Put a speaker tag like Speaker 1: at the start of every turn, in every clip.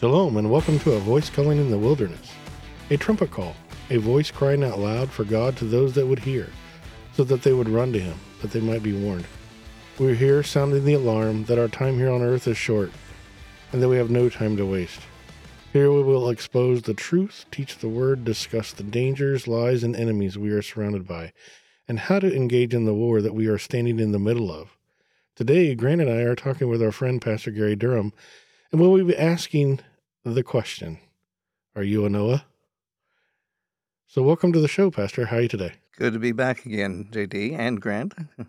Speaker 1: Shalom, and welcome to A Voice Calling in the Wilderness, a trumpet call, a voice crying out loud for God to those that would hear, so that they would run to Him, that they might be warned. We're here sounding the alarm that our time here on earth is short, and that we have no time to waste. Here we will expose the truth, teach the word, discuss the dangers, lies, and enemies we are surrounded by, and how to engage in the war that we are standing in the middle of. Today, Grant and I are talking with our friend Pastor Gary Durham, and we'll be asking the question Are you a Noah? So, welcome to the show, Pastor. How are you today?
Speaker 2: Good to be back again, JD and Grant.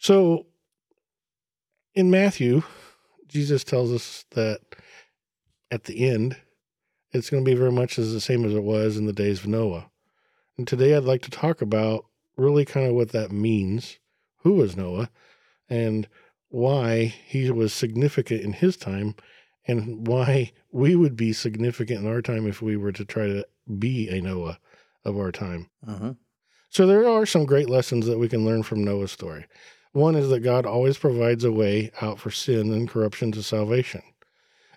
Speaker 1: So, in Matthew, Jesus tells us that at the end, it's going to be very much as the same as it was in the days of Noah. And today I'd like to talk about really kind of what that means. Who was Noah? And why he was significant in his time and why we would be significant in our time if we were to try to be a Noah of our time.
Speaker 2: hmm
Speaker 1: So there are some great lessons that we can learn from Noah's story. One is that God always provides a way out for sin and corruption to salvation.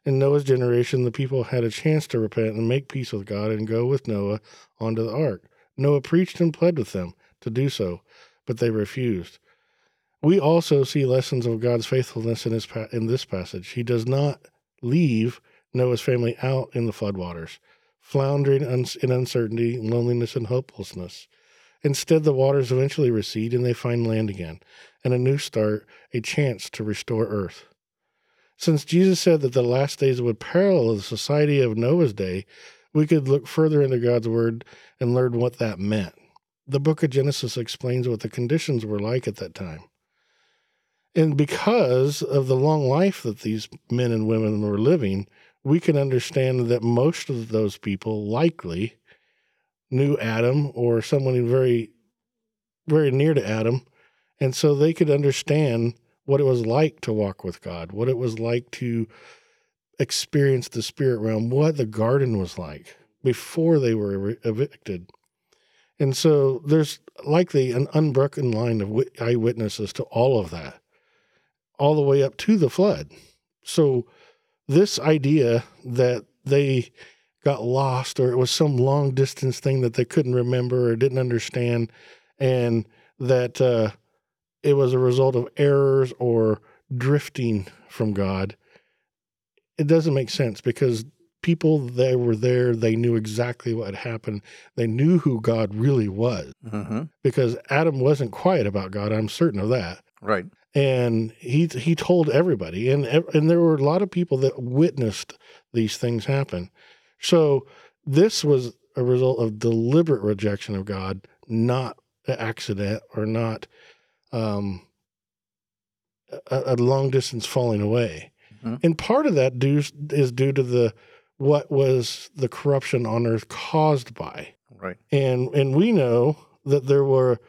Speaker 1: In Noah's generation, the people had a chance to repent and make peace with God and go with Noah onto the ark. Noah preached and pled with them to do so, but they refused. We also see lessons of God's faithfulness in, his pa- in this passage. He does not leave Noah's family out in the floodwaters, floundering in uncertainty, loneliness, and hopelessness. Instead, the waters eventually recede and they find land again, and a new start, a chance to restore earth. Since Jesus said that the last days would parallel the society of Noah's day, we could look further into God's word and learn what that meant. The book of Genesis explains what the conditions were like at that time. And because of the long life that these men and women were living, we can understand that most of those people likely knew Adam or someone very, very near to Adam. And so they could understand what it was like to walk with God, what it was like to experience the spirit realm, what the garden was like before they were evicted. And so there's likely an unbroken line of eyewitnesses to all of that, all the way up to the flood. So this idea that they got lost or it was some long distance thing that they couldn't remember or didn't understand, and that uh, it was a result of errors or drifting from God, it doesn't make sense because people that were there, they knew exactly what had happened. They knew who God really was
Speaker 2: hmm
Speaker 1: because Adam wasn't quiet about God. I'm certain of that.
Speaker 2: Right.
Speaker 1: And he he told everybody, and and there were a lot of people that witnessed these things happen. So this was a result of deliberate rejection of God, not an accident or not um, a, a long distance falling away.
Speaker 2: Mhm.
Speaker 1: And part of that due, is due to the what was the corruption on earth caused by
Speaker 2: Right.
Speaker 1: and and we know that there were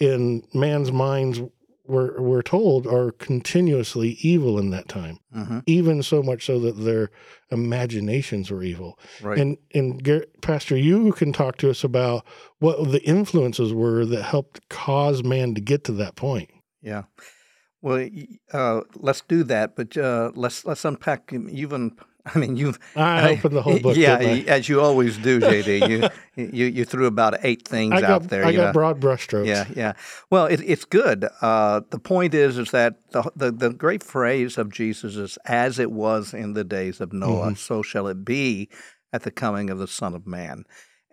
Speaker 1: in man's minds we're, we're told are continuously evil in that time
Speaker 2: hmm
Speaker 1: even so much so that their imaginations were evil
Speaker 2: Right.
Speaker 1: and and Gar- pastor you can talk to us about what the influences were that helped cause man to get to that point
Speaker 2: yeah. Well, uh, let's do that, but uh, let's let's unpack. You've un- I mean, you've
Speaker 1: i opened the whole book
Speaker 2: Yeah, as you always do, JD. you you you threw about eight things
Speaker 1: I? I got,
Speaker 2: out there.
Speaker 1: I
Speaker 2: you
Speaker 1: got
Speaker 2: know.
Speaker 1: broad brushstrokes
Speaker 2: Yeah, yeah. Well, it, it's good. Uh, the point is, is that the, the the great phrase of Jesus is, "As it was in the days of Noah,
Speaker 1: Mhm.
Speaker 2: so shall it be at the coming of the Son of Man."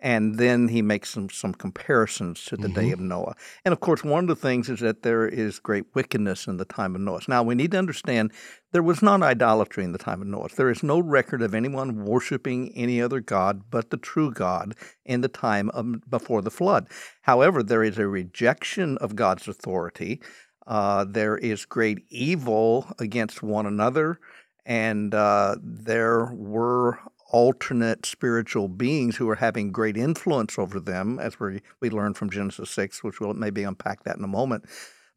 Speaker 2: And then he makes some some comparisons to the day of Noah. And of course, one of the things is that there is great wickedness in the time of Noah. Now, we need to understand there was not idolatry in the time of Noah. There is no record of anyone worshiping any other god but the true God in the time of, before the flood. However, there is a rejection of God's authority. Uh, there is great evil against one another, and uh, there were alternate spiritual beings who are having great influence over them, as we we learn from Genesis six, which we'll maybe unpack that in a moment.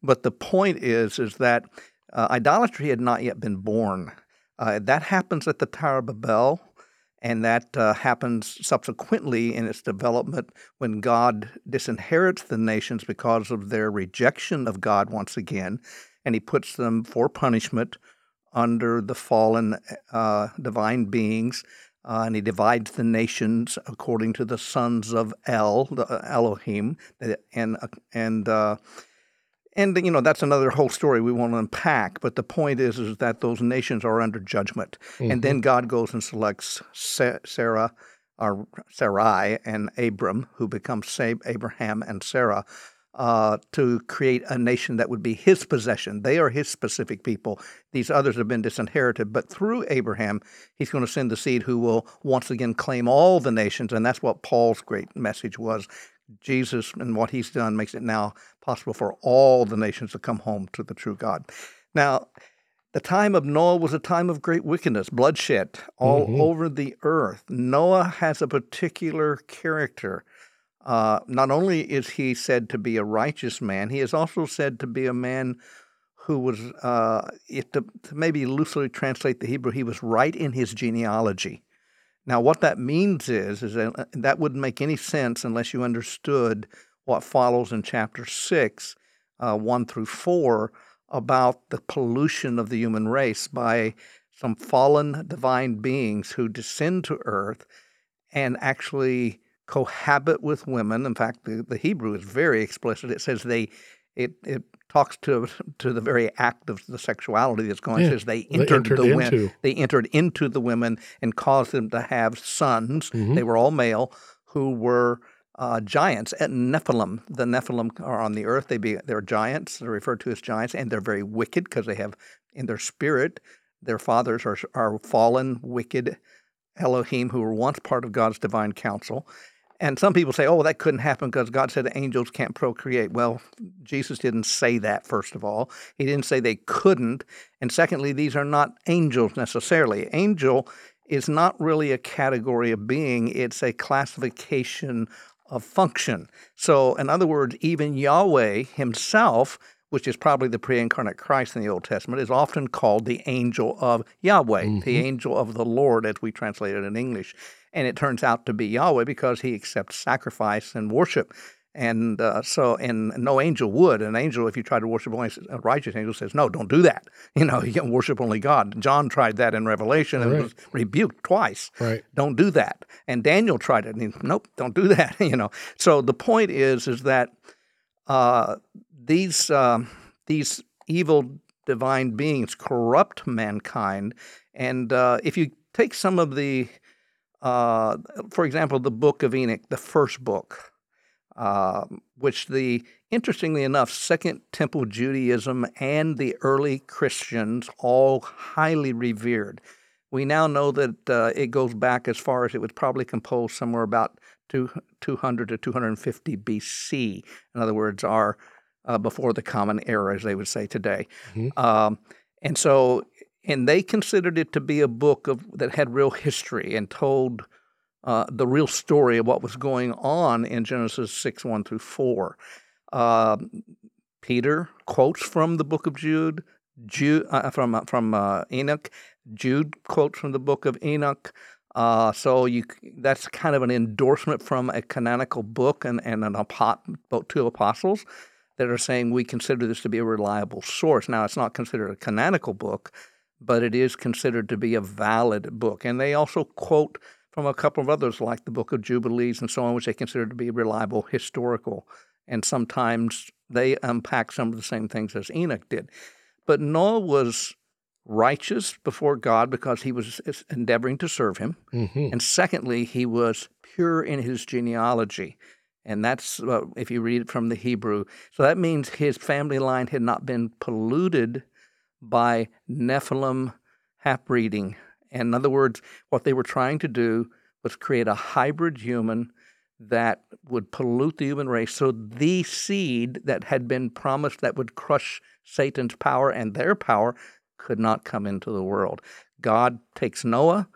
Speaker 2: But the point is, is that uh, idolatry had not yet been born. Uh, that happens at the Tower of Babel, and that uh, happens subsequently in its development when God disinherits the nations because of their rejection of God once again, and He puts them for punishment under the fallen uh, divine beings, uh, and he divides the nations according to the sons of El, the uh, Elohim, and and uh, and you know that's another whole story we won't unpack. But the point is, is that those nations are under judgment, mm-hmm. and then God goes and selects Sarah, or Sarai, and Abram, who becomes Abraham and Sarah. Uh, to create a nation that would be his possession. They are his specific people. These others have been disinherited. But through Abraham, he's going to send the seed who will once again claim all the nations. And that's what Paul's great message was Jesus and what he's done makes it now possible for all the nations to come home to the true God. Now, the time of Noah was a time of great wickedness, bloodshed all mm-hmm. over the earth. Noah has a particular character. Uh, not only is he said to be a righteous man, he is also said to be a man who was, uh, if to, to maybe loosely translate the Hebrew, he was right in his genealogy. Now, what that means is, is that, uh, that wouldn't make any sense unless you understood what follows in chapter 6, uh, 1 through 4, about the pollution of the human race by some fallen divine beings who descend to earth and actually cohabit with women. In fact, the, the Hebrew is very explicit. It says they, it, it talks to to the very act of the sexuality that's going. Yeah, says they entered, they entered the women. They entered into the women and caused them to have sons. Mm-hmm. They were all male who were uh, giants at Nephilim. The Nephilim are on the earth. They be they're giants. They're referred to as giants, and they're very wicked because they have in their spirit their fathers are are fallen, wicked Elohim who were once part of God's divine council. And some people say, oh, that couldn't happen because God said angels can't procreate. Well, Jesus didn't say that, first of all. He didn't say they couldn't. And secondly, these are not angels necessarily. Angel is not really a category of being, it's a classification of function. So, in other words, even Yahweh himself, which is probably the pre incarnate Christ in the Old Testament, is often called the angel of Yahweh, mm-hmm. the angel of the Lord, as we translate it in English and it turns out to be Yahweh because he accepts sacrifice and worship. And uh, so, and no angel would. An angel, if you try to worship only a righteous angel, says, "No, don't do that." You know, you can worship only God. John tried that in Revelation and right. was rebuked twice.
Speaker 1: Right.
Speaker 2: Don't do that. And Daniel tried it, and he, nope, don't do that. you know. So the point is, is that uh, these uh, these evil divine beings corrupt mankind, and uh, if you take some of the uh, for example, the Book of Enoch, the first book, uh, which the interestingly enough, Second Temple Judaism and the early Christians all highly revered. We now know that uh, it goes back as far as it was probably composed somewhere about two, 200 to 250 BC. In other words, our uh, before the Common Era, as they would say today. Mm-hmm. Um, and so and they considered it to be a book of that had real history and told uh, the real story of what was going on in Genesis six one through four. Uh, Peter quotes from the book of Jude, Jude uh, from uh, from uh, Enoch. Jude quotes from the book of Enoch. Uh, so you that's kind of an endorsement from a canonical book and, and an two apostles that are saying we consider this to be a reliable source. Now it's not considered a canonical book, but it is considered to be a valid book. And they also quote from a couple of others, like the Book of Jubilees and so on, which they consider to be reliable historical. And sometimes they unpack some of the same things as Enoch did. But Noah was righteous before God because he was endeavoring to serve him. Mm-hmm. And secondly, he was pure in his genealogy. And that's, uh, if you read it from the Hebrew. So that means his family line had not been polluted by Nephilim half breeding. In other words, what they were trying to do was create a hybrid human that would pollute the human race. So the seed that had been promised that would crush Satan's power and their power could not come into the world. God takes Noah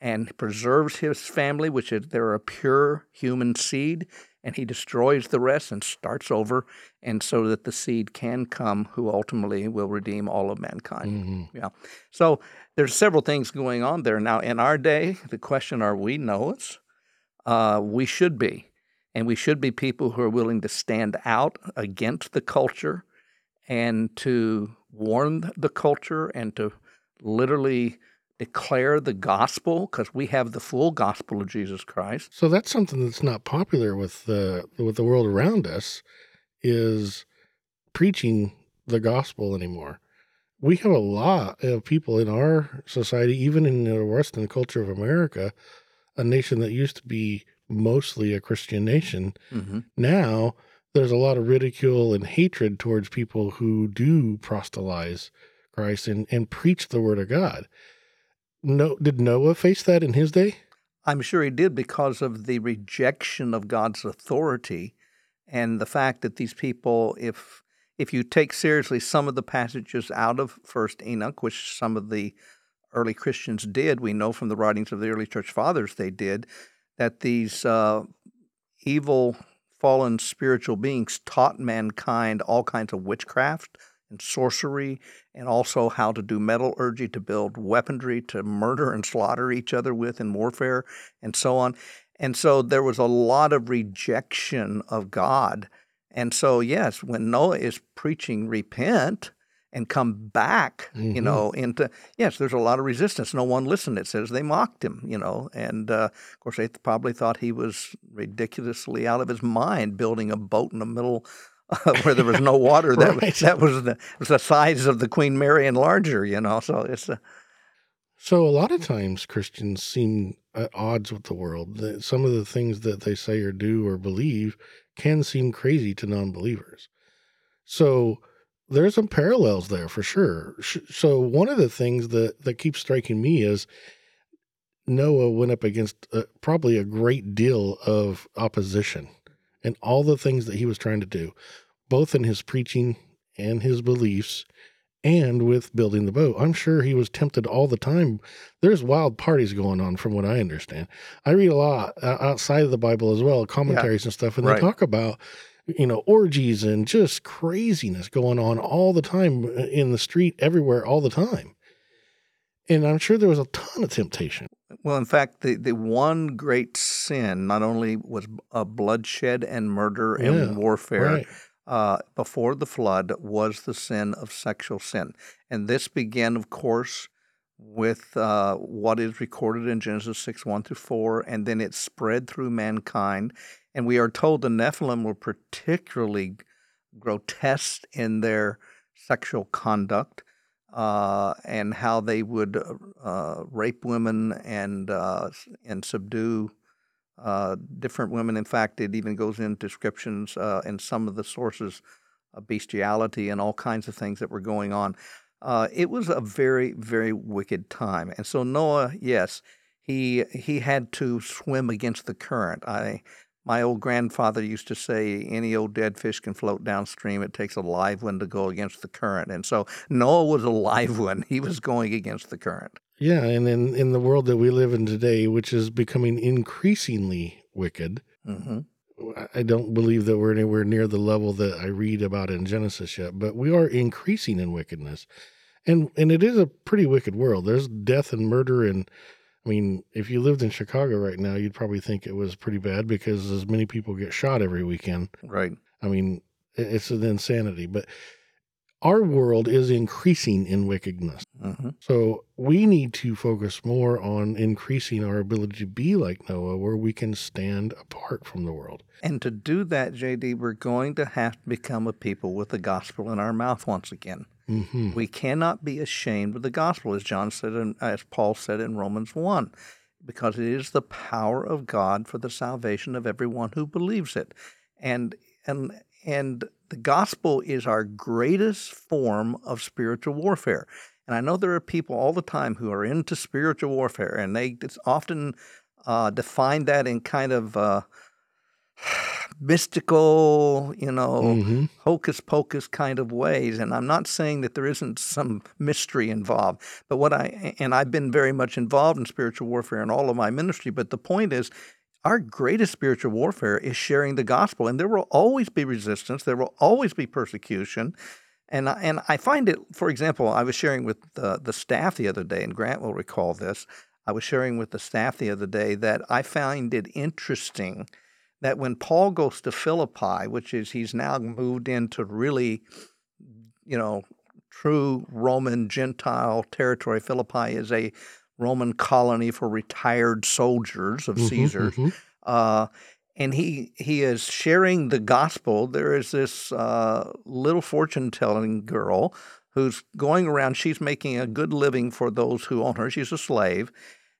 Speaker 2: and preserves his family, which is they're a pure human seed, and he destroys the rest and starts over, and so that the seed can come who ultimately will redeem all of mankind. Mm-hmm. Yeah. So there's several things going on there. Now, in our day, the question are we Noahs? Uh, we should be. And we should be people who are willing to stand out against the culture and to warn the culture and to literally declare the gospel because we have the full gospel of Jesus Christ.
Speaker 1: So that's something that's not popular with the with the world around us is preaching the gospel anymore. We have a lot of people in our society, even in the Western culture of America, a nation that used to be mostly a Christian nation.
Speaker 2: Mm-hmm.
Speaker 1: Now there's a lot of ridicule and hatred towards people who do proselytize Christ and, and preach the word of God. No, did Noah face that in his day?
Speaker 2: I'm sure he did because of the rejection of God's authority and the fact that these people, if if you take seriously some of the passages out of First Enoch, which some of the early Christians did, we know from the writings of the early church fathers they did, that these uh, evil, fallen spiritual beings taught mankind all kinds of witchcraft and sorcery, and also how to do metallurgy to build weaponry to murder and slaughter each other with in warfare, and so on. And so there was a lot of rejection of God. And so, yes, when Noah is preaching, repent and come back,
Speaker 1: Mhm.
Speaker 2: you know, into, yes, there's a lot of resistance. No one listened. It says they mocked him, you know. And uh, of course, they probably thought he was ridiculously out of his mind building a boat in the middle where there was no water. That,
Speaker 1: Right.
Speaker 2: that was, the, was the size of the Queen Mary and larger, you know. So it's, A,
Speaker 1: So a lot of times Christians seem at odds with the world. Some of the things that they say or do or believe can seem crazy to non-believers. So there's some parallels there for sure. So one of the things that that keeps striking me is Noah went up against uh, probably a great deal of opposition and all the things that he was trying to do, both in his preaching and his beliefs and with building the boat. I'm sure he was tempted all the time. There's wild parties going on, from what I understand. I read a lot uh, outside of the Bible as well, commentaries and stuff, and
Speaker 2: Right.
Speaker 1: they talk about, you know, orgies and just craziness going on all the time uh, in the street, everywhere, all the time. And I'm sure there was a ton of temptation.
Speaker 2: Well, in fact, the, the one great sin not only was uh, bloodshed and murder
Speaker 1: Yeah,
Speaker 2: and warfare
Speaker 1: Right.
Speaker 2: uh, before the flood was the sin of sexual sin. And this began, of course, with uh, what is recorded in Genesis 6 1 through 4, and then it spread through mankind. And we are told the Nephilim were particularly grotesque in their sexual conduct uh, and how they would uh, rape women and uh, and subdue uh, different women. In fact, it even goes into descriptions uh, in some of the sources of bestiality and all kinds of things that were going on. Uh, it was a very, very wicked time, and so Noah, yes, he he had to swim against the current. I. My old grandfather used to say, "Any old dead fish can float downstream. It takes a live one to go against the current." And so Noah was a live one. He was going against the current.
Speaker 1: Yeah. And in, in the world that we live in today, which is becoming increasingly wicked,
Speaker 2: mm-hmm.
Speaker 1: I don't believe that we're anywhere near the level that I read about in Genesis yet, but we are increasing in wickedness. And and it is a pretty wicked world. There's death and murder and I mean, if you lived in Chicago right now, you'd probably think it was pretty bad because as many people get shot every weekend.
Speaker 2: Right.
Speaker 1: I mean, it's an insanity, but our world is increasing in wickedness.
Speaker 2: hmm
Speaker 1: So we need to focus more on increasing our ability to be like Noah, where we can stand apart from the world.
Speaker 2: And to do that, JD, we're going to have to become a people with the gospel in our mouth once again.
Speaker 1: hmm
Speaker 2: We cannot be ashamed of the gospel, as John said, in, as Paul said in Romans 1, because it is the power of God for the salvation of everyone who believes it. And, and, and the gospel is our greatest form of spiritual warfare. And I know there are people all the time who are into spiritual warfare, and they it's often uh, define that in kind of uh, mystical, you know,
Speaker 1: hmm
Speaker 2: hocus pocus kind of ways. And I'm not saying that there isn't some mystery involved, but what I, and I've been very much involved in spiritual warfare in all of my ministry, but the point is, our greatest spiritual warfare is sharing the gospel, and there will always be resistance. There will always be persecution, and I, and I find it. For example, I was sharing with the, the staff the other day, and Grant will recall this. I was sharing with the staff the other day that I find it interesting that when Paul goes to Philippi, which is he's now moved into really, you know, true Roman Gentile territory. Philippi is a Roman colony for retired soldiers of
Speaker 1: Mhm,
Speaker 2: Caesar.
Speaker 1: mhm.
Speaker 2: Uh, and he he is sharing the gospel. There is this uh, little fortune telling girl who's going around. She's making a good living for those who own her. She's a slave,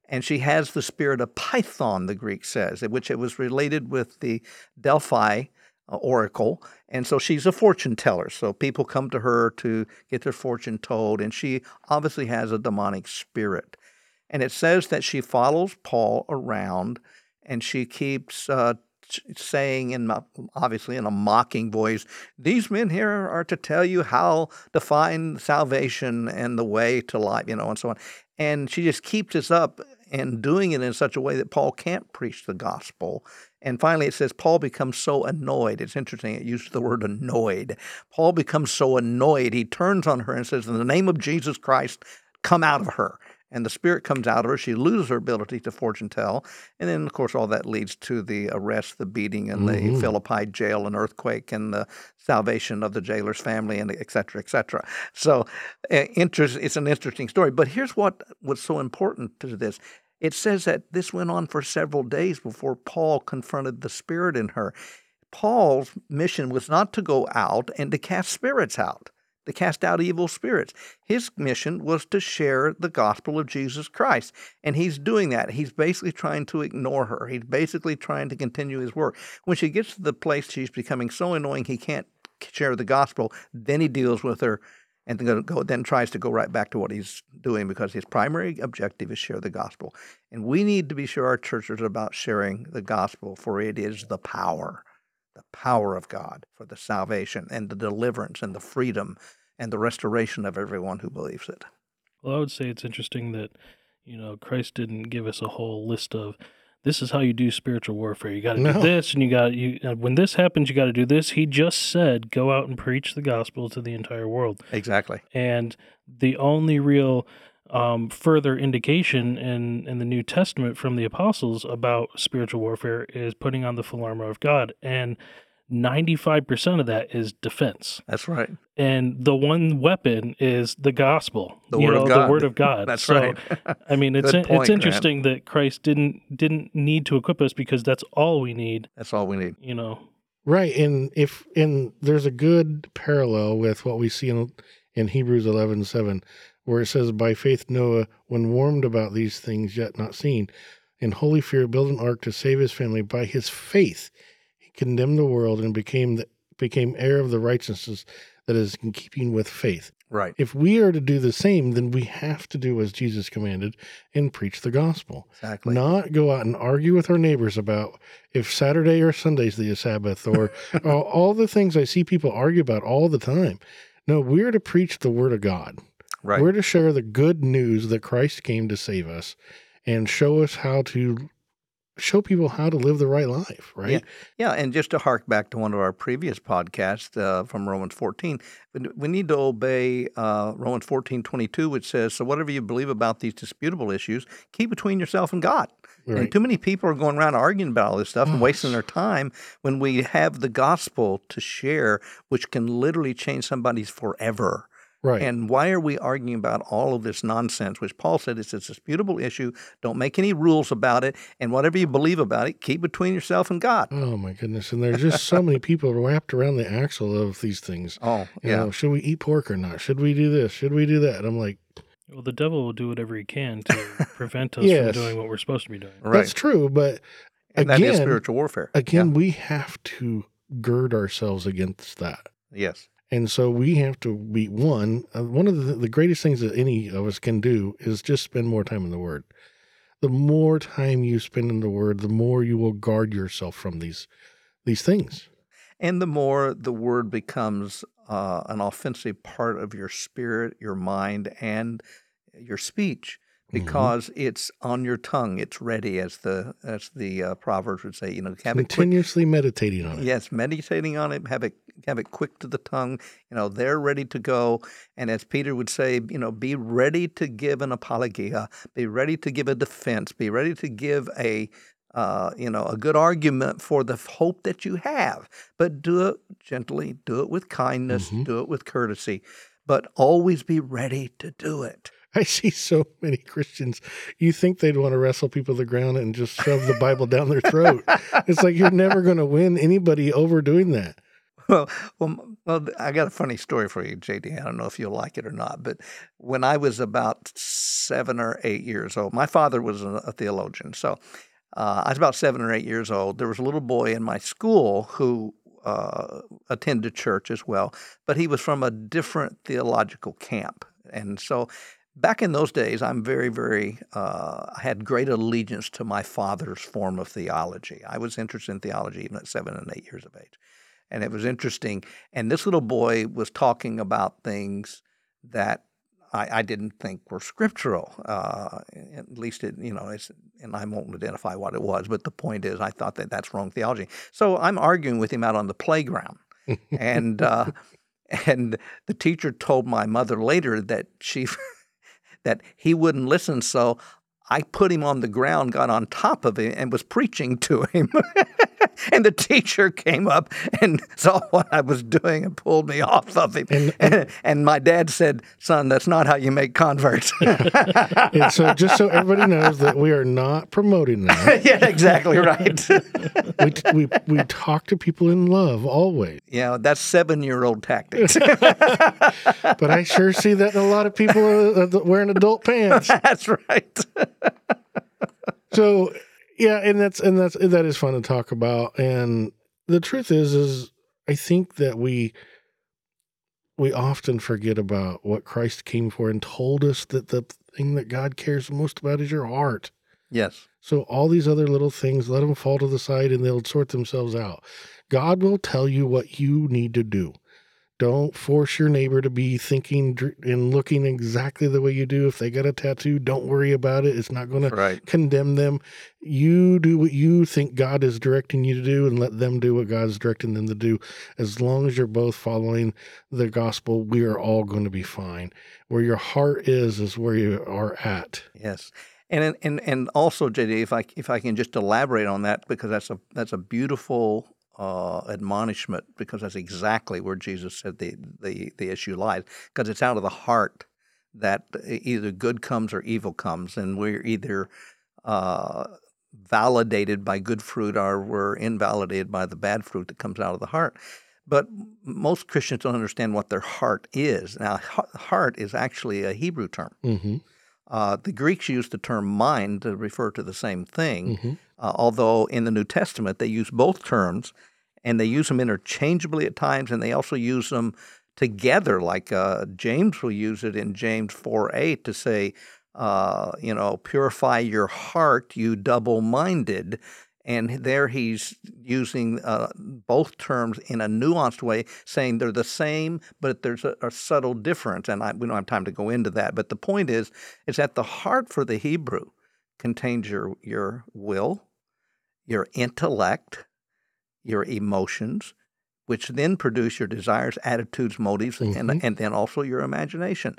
Speaker 2: and she has the spirit of Python. The Greek says, which it was related with the Delphi uh, oracle, and so she's a fortune teller. So people come to her to get their fortune told, and she obviously has a demonic spirit. And it says that she follows Paul around and she keeps uh, saying, in obviously in a mocking voice, "These men here are to tell you how to find salvation and the way to life," you know, and so on. And she just keeps this up and doing it in such a way that Paul can't preach the gospel. And finally, it says Paul becomes so annoyed. It's interesting. It uses the word annoyed. Paul becomes so annoyed. He turns on her and says, "In the name of Jesus Christ, come out of her." And the spirit comes out of her. She loses her ability to fortune tell. And then, of course, all that leads to the arrest, the beating, and the
Speaker 1: Mhm.
Speaker 2: Philippi jail and earthquake and the salvation of the jailer's family, and et cetera, et cetera. So, uh, interest, it's an interesting story. But here's what was so important to this. It says that this went on for several days before Paul confronted the spirit in her. Paul's mission was not to go out and to cast spirits out to cast out evil spirits. His mission was to share the gospel of Jesus Christ. And he's doing that. He's basically trying to ignore her. He's basically trying to continue his work. When she gets to the place she's becoming so annoying he can't share the gospel, then he deals with her and then, go, then tries to go right back to what he's doing because his primary objective is share the gospel. And we need to be sure our churches are about sharing the gospel, for it is the power the power of God for the salvation and the deliverance and the freedom and the restoration of everyone who believes it.
Speaker 3: Well, I would say it's interesting that, you know, Christ didn't give us a whole list of this is how you do spiritual warfare. You got to
Speaker 1: No.
Speaker 3: do this, and you got you. uh, When this happens, you got to do this. He just said, "Go out and preach the gospel to the entire world."
Speaker 2: Exactly.
Speaker 3: And the only real um, further indication in in the New Testament from the apostles about spiritual warfare is putting on the full armor of God, and ninety five percent of that is defense.
Speaker 2: That's right.
Speaker 3: And the one weapon is the gospel,
Speaker 2: The
Speaker 3: you
Speaker 2: word
Speaker 3: know,
Speaker 2: of God.
Speaker 3: the word of God.
Speaker 2: That's
Speaker 3: so,
Speaker 2: right.
Speaker 3: I mean, it's
Speaker 2: Good point,
Speaker 3: it's
Speaker 2: Grant.
Speaker 3: interesting that Christ didn't didn't need to equip us because that's all we need.
Speaker 2: That's all we need.
Speaker 3: You know,
Speaker 1: Right, and if and there's a good parallel with what we see in in Hebrews eleven seven, where it says, "By faith Noah, when warned about these things yet not seen, in holy fear built an ark to save his family. By his faith, he condemned the world and became the, became heir of the righteousness that is in keeping with faith."
Speaker 2: Right.
Speaker 1: If we are to do the same, then we have to do as Jesus commanded and preach the gospel.
Speaker 2: Exactly.
Speaker 1: Not go out and argue with our neighbors about if Saturday or Sunday's the Sabbath or all, all the things I see people argue about all the time. No, we're to preach the word of God.
Speaker 2: Right.
Speaker 1: We're to share the good news that Christ came to save us and show us how to show people how to live the right life, right?
Speaker 2: Yeah, and just to hark back to one of our previous podcasts uh, from Romans 14, we- we need to obey uh, Romans 14, 22, which says, So whatever you believe about these disputable issues, keep between yourself and God.
Speaker 1: Right.
Speaker 2: And too many people are going around arguing about all this stuff and
Speaker 1: Oh,
Speaker 2: wasting their time when we have the gospel to share, which can literally change somebody's forever.
Speaker 1: Right.
Speaker 2: And why are we arguing about all of this nonsense, which Paul said is a disputable issue? Don't make any rules about it. And whatever you believe about it, keep between yourself and God.
Speaker 1: oh my goodness. And there's just so many people wrapped around the axle of these things.
Speaker 2: Oh,
Speaker 1: You
Speaker 2: yeah.
Speaker 1: know, should we eat pork or not? Should we do this? Should we do that? I'm like,
Speaker 3: well, the devil will do whatever he can to prevent us
Speaker 1: Yes.
Speaker 3: from doing what we're supposed to be doing.
Speaker 2: right.
Speaker 1: that's true, but
Speaker 2: and that is
Speaker 1: again-
Speaker 2: spiritual warfare.
Speaker 1: again, we have to gird ourselves against that.
Speaker 2: Yes.
Speaker 1: And so we have to be one. Uh, one of the, the greatest things that any of us can do is just spend more time in the Word. The more time you spend in the Word, the more you will guard yourself from these these things.
Speaker 2: And the more the word becomes uh, an offensive part of your spirit, your mind, and your speech,
Speaker 1: Mhm.
Speaker 2: because it's on your tongue, it's ready, as the as the uh, proverbs would say. You know, have it quick
Speaker 1: Continuously meditating on it.
Speaker 2: Yes, meditating on it, have it have it quick to the tongue. You know, they're ready to go. And as Peter would say, you know, be ready to give an apologia, be ready to give a defense, be ready to give a uh, you know, a good argument for the hope that you have, but do it gently, do it with kindness,
Speaker 1: Mhm.
Speaker 2: do it with courtesy. but always be ready to do it.
Speaker 1: I see so many Christians. You think they'd want to wrestle people to the ground and just shove the Bible down their throat. It's like you're never going to win anybody over doing that.
Speaker 2: Well, well, I got a funny story for you, JD. I don't know if you'll like it or not, but when I was about seven or eight years old, my father was a, a theologian. So uh, I was about seven or eight years old. There was a little boy in my school who uh, attended church as well, but he was from a different theological camp. And so back in those days, I'm very, very, uh, I had great allegiance to my father's form of theology. I was interested in theology even at seven and eight years of age and it was interesting. And this little boy was talking about things that I, I didn't think were scriptural. Uh, at least it, you know, and I won't identify what it was, but the point is, I thought that that's wrong theology. So I'm arguing with him out on the playground, and uh, and the teacher told my mother later that she that he wouldn't listen. So I put him on the ground, got on top of him, and was preaching to him. and the teacher came up and saw what I was doing and pulled me off of him. And, and, and my dad said, Son, that's not how you make converts.
Speaker 1: and so, just so everybody knows that we are not promoting that.
Speaker 2: yeah, exactly right.
Speaker 1: we, we, we talk to people in love always.
Speaker 2: Yeah, that's seven year old tactics.
Speaker 1: but I sure see that in a lot of people are wearing adult pants.
Speaker 2: That's right.
Speaker 1: so yeah, and that's and that's that is fun to talk about. And the truth is, is I think that we we often forget about what Christ came for and told us that the thing that God cares most about is your heart.
Speaker 2: Yes.
Speaker 1: So all these other little things, let them fall to the side and they'll sort themselves out. God will tell you what you need to do. Don't force your neighbor to be thinking and looking exactly the way you do. If they got a tattoo, don't worry about it. It's not going
Speaker 2: right.
Speaker 1: to condemn them. You do what you think God is directing you to do and let them do what God is directing them to do. As long as you're both following the gospel, we are all going to be fine. Where your heart is, is where you are at.
Speaker 2: Yes. And, and and also, JD, if I if I can just elaborate on that because that's a that's a beautiful uh, admonishment because that's exactly where Jesus said the, the, the issue lies because it's out of the heart that either good comes or evil comes, and we're either uh, validated by good fruit or we're invalidated by the bad fruit that comes out of the heart. But most Christians don't understand what their heart is. Now, heart is actually a Hebrew term.
Speaker 1: Mm-hmm.
Speaker 2: Uh, the Greeks used the term mind to refer to the same thing,
Speaker 1: mm-hmm.
Speaker 2: Uh, although in the New Testament they use both terms and they use them interchangeably at times, and they also use them together. Like uh, James will use it in James 4 8 to say, uh, you know, purify your heart, you double minded. And there he's using uh, both terms in a nuanced way, saying they're the same, but there's a, a, subtle difference. And I, we don't have time to go into that. But the point is, is that the heart for the Hebrew contains your, your will, your intellect, your emotions, which then produce your desires, attitudes, motives, mm-hmm. and, and then also your imagination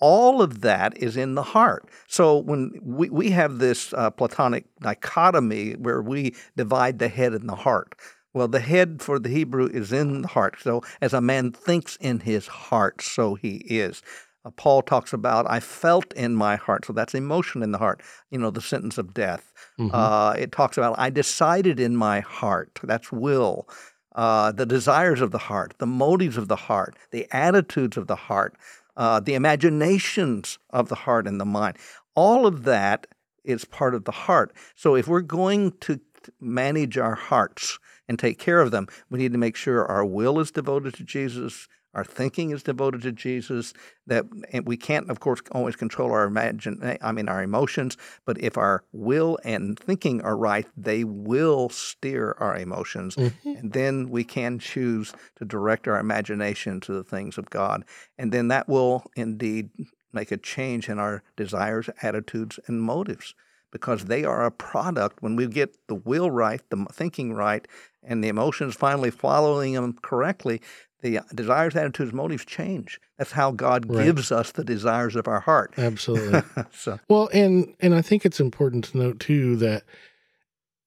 Speaker 2: all of that is in the heart. So when we, we have this uh, Platonic dichotomy where we divide the head and the heart. Well, the head for the Hebrew is in the heart. So as a man thinks in his heart, so he is. Uh, Paul talks about, I felt in my heart. So that's emotion in the heart, you know, the sentence of death. Mm-hmm. Uh, it talks about, I decided in my heart. That's will. Uh, the desires of the heart, the motives of the heart, the attitudes of the heart uh, the imaginations of the heart and the mind. All of that is part of the heart. So if we're going to manage our hearts and take care of them, we need to make sure our will is devoted to Jesus, our thinking is devoted to Jesus. That and we can't, of course, always control our imagine. I mean, our emotions. But if our will and thinking are right, they will steer our emotions, mm-hmm. and then we can choose to direct our imagination to the things of God, and then that will indeed make a change in our desires, attitudes, and motives because they are a product when we get the will right, the thinking right, and the emotions finally following them correctly, the desires, attitudes, motives change. That's how God right. gives us the desires of our heart.
Speaker 1: Absolutely. so. Well, and and I think it's important to note too that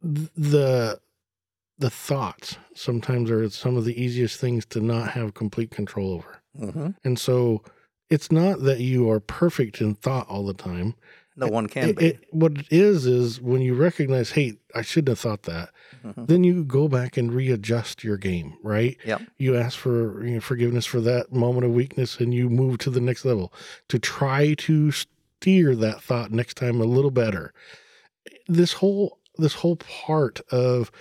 Speaker 1: the the thoughts sometimes are some of the easiest things to not have complete control over.
Speaker 2: Mm-hmm.
Speaker 1: And so it's not that you are perfect in thought all the time.
Speaker 2: No one can
Speaker 1: It-
Speaker 2: be.
Speaker 1: it- what it is is when you recognize, hey, I shouldn't have thought that.
Speaker 2: Mhm.
Speaker 1: Then you go back and readjust your game, right?
Speaker 2: Yep.
Speaker 1: You ask for you know, forgiveness for that moment of weakness, and you move to the next level to try to steer that thought next time a little better. This whole this whole part of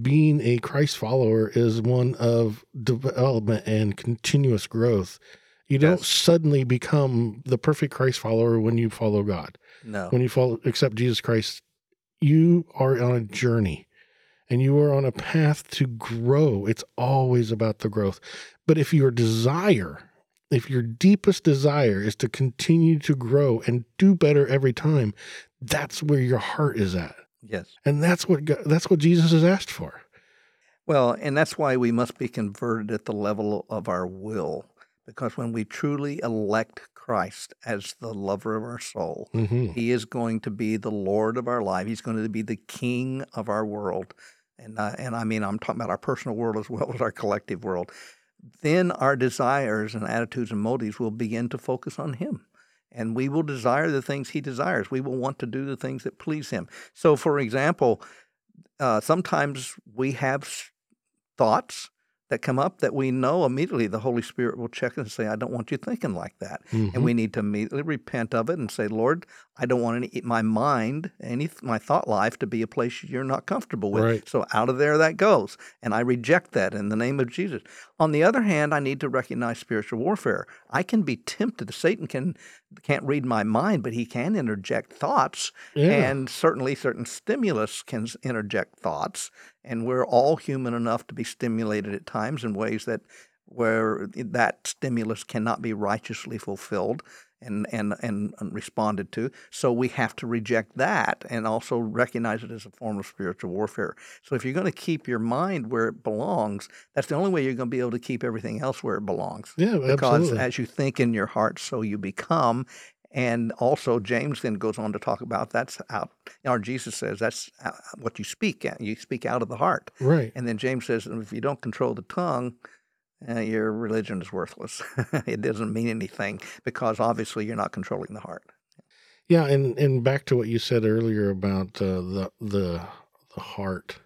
Speaker 1: being a Christ follower is one of development and continuous growth. You don't
Speaker 2: Yes.
Speaker 1: suddenly become the perfect Christ follower when you follow God
Speaker 2: No.
Speaker 1: when you follow accept Jesus Christ, you are on a journey and you are on a path to grow. It's always about the growth. But if your desire, if your deepest desire is to continue to grow and do better every time, that's where your heart is at.
Speaker 2: Yes.
Speaker 1: And that's what God, that's what Jesus has asked for.
Speaker 2: Well, and that's why we must be converted at the level of our will. Because when we truly elect Christ as the lover of our soul,
Speaker 1: hmm
Speaker 2: He is going to be the Lord of our life. He's going to be the King of our world, and uh, and I mean I'm talking about our personal world as well as our collective world. Then our desires and attitudes and motives will begin to focus on Him, and we will desire the things He desires. We will want to do the things that please Him. So, for example, uh, sometimes we have thoughts that come up that we know immediately the Holy Spirit will check and say, "I don't want you thinking like that."
Speaker 1: Mm-hmm.
Speaker 2: and we need to immediately repent of it and say, Lord, I don't want any my mind, any my thought life to be a place you're not comfortable with.
Speaker 1: Right.
Speaker 2: So out of there that goes, and I reject that in the name of Jesus. On the other hand, I need to recognize spiritual warfare. I can be tempted. Satan can can't read my mind, but he can interject thoughts,
Speaker 1: yeah.
Speaker 2: and certainly certain stimulus can interject thoughts. And we're all human enough to be stimulated at times in ways that where eh, that stimulus cannot be righteously fulfilled and, and, and, responded to. So we have to reject that and also recognize it as a form of spiritual warfare. So if you're going to keep your mind where it belongs, that's the only way you're going to be able to keep everything else where it belongs.
Speaker 1: yeah,
Speaker 2: Because
Speaker 1: absolutely.
Speaker 2: as you think in your heart, so you become. And also, James then goes on to talk about that's out. Or Jesus says that's what you speak. You speak out of the heart.
Speaker 1: right.
Speaker 2: And then James says, if you don't control the tongue, uh, your religion is worthless. it doesn't mean anything because obviously you're not controlling the heart.
Speaker 1: Yeah, and and back to what you said earlier about uh, the the the heart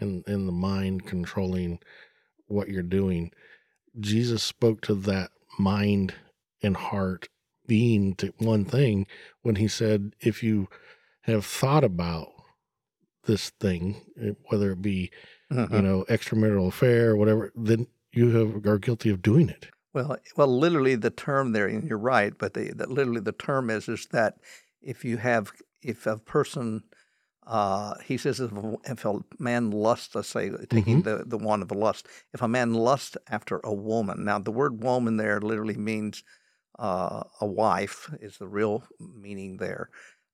Speaker 1: and and the mind controlling what you're doing. Jesus spoke to that mind and heart being to one thing when he said, "If you have thought about this thing, whether it be
Speaker 2: Mm-hmm.
Speaker 1: you know extramarital affair or whatever, then you have are guilty of doing it."
Speaker 2: Well, well, literally the term there, and you're right, but the, the literally the term is is that if you have if a person, uh, he says if a, if a man lusts, let's say taking the the one of a lust, if a man lusts after a woman, now the word woman there literally means uh, a wife is the real meaning there,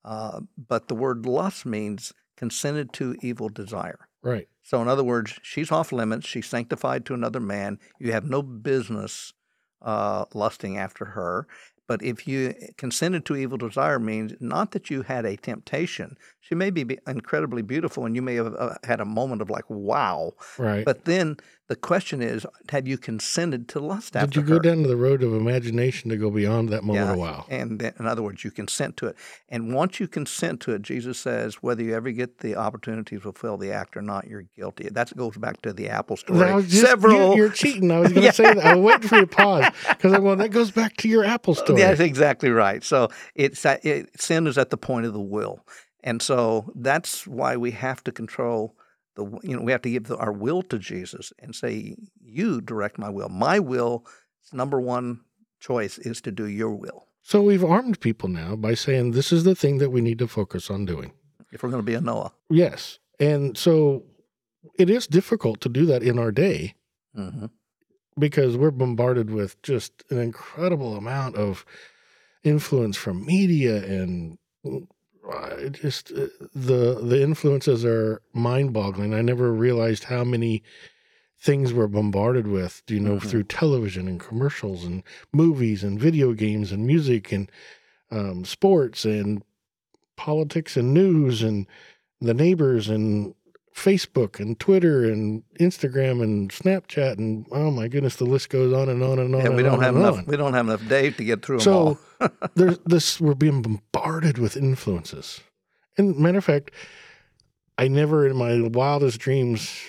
Speaker 2: uh, but the word lust means consented to evil desire.
Speaker 1: Right.
Speaker 2: So, in other words, she's off limits. She's sanctified to another man. You have no business uh, lusting after her. But if you consented to evil desire, means not that you had a temptation. She may be incredibly beautiful, and you may have uh, had a moment of like, "Wow!"
Speaker 1: Right.
Speaker 2: But then the question is, have you consented to lust after her?
Speaker 1: Did you go
Speaker 2: her?
Speaker 1: down to the road of imagination to go beyond that moment
Speaker 2: Yeah,
Speaker 1: a while?
Speaker 2: And then, in other words, you consent to it. And once you consent to it, Jesus says, whether you ever get the opportunity to fulfill the act or not, you're guilty. That goes back to the Apple story.
Speaker 1: Was just-
Speaker 2: Several.
Speaker 1: You, are cheating. I was going to
Speaker 2: Yeah.
Speaker 1: say that. I was waiting for you to pause because I'm going. That goes back to your Apple story.
Speaker 2: That's exactly right. So it's it, sin is at the point of the will, and so that's why we have to control the. You know, we have to give the, our will to Jesus and say, "You direct my will. My will, number one choice is to do Your will."
Speaker 1: So we've armed people now by saying this is the thing that we need to focus on doing.
Speaker 2: If we're going to be a Noah.
Speaker 1: Yes, and so it is difficult to do that in our day
Speaker 2: hmm
Speaker 1: because we're bombarded with just an incredible amount of influence from media and uh, just uh, the the influences are mind-boggling. I never realized how many things we're bombarded with, you know,
Speaker 2: Mhm.
Speaker 1: through television and commercials and movies and video games and music and um, sports and politics and news and the neighbors and Facebook and Twitter and Instagram and Snapchat and oh my goodness, the list goes on and on and on.
Speaker 2: And
Speaker 1: and
Speaker 2: we don't
Speaker 1: on
Speaker 2: have enough.
Speaker 1: on.
Speaker 2: We don't have enough days to get through them
Speaker 1: So
Speaker 2: all.
Speaker 1: there's this we're being bombarded with influences. And matter of fact, I never in my wildest dreams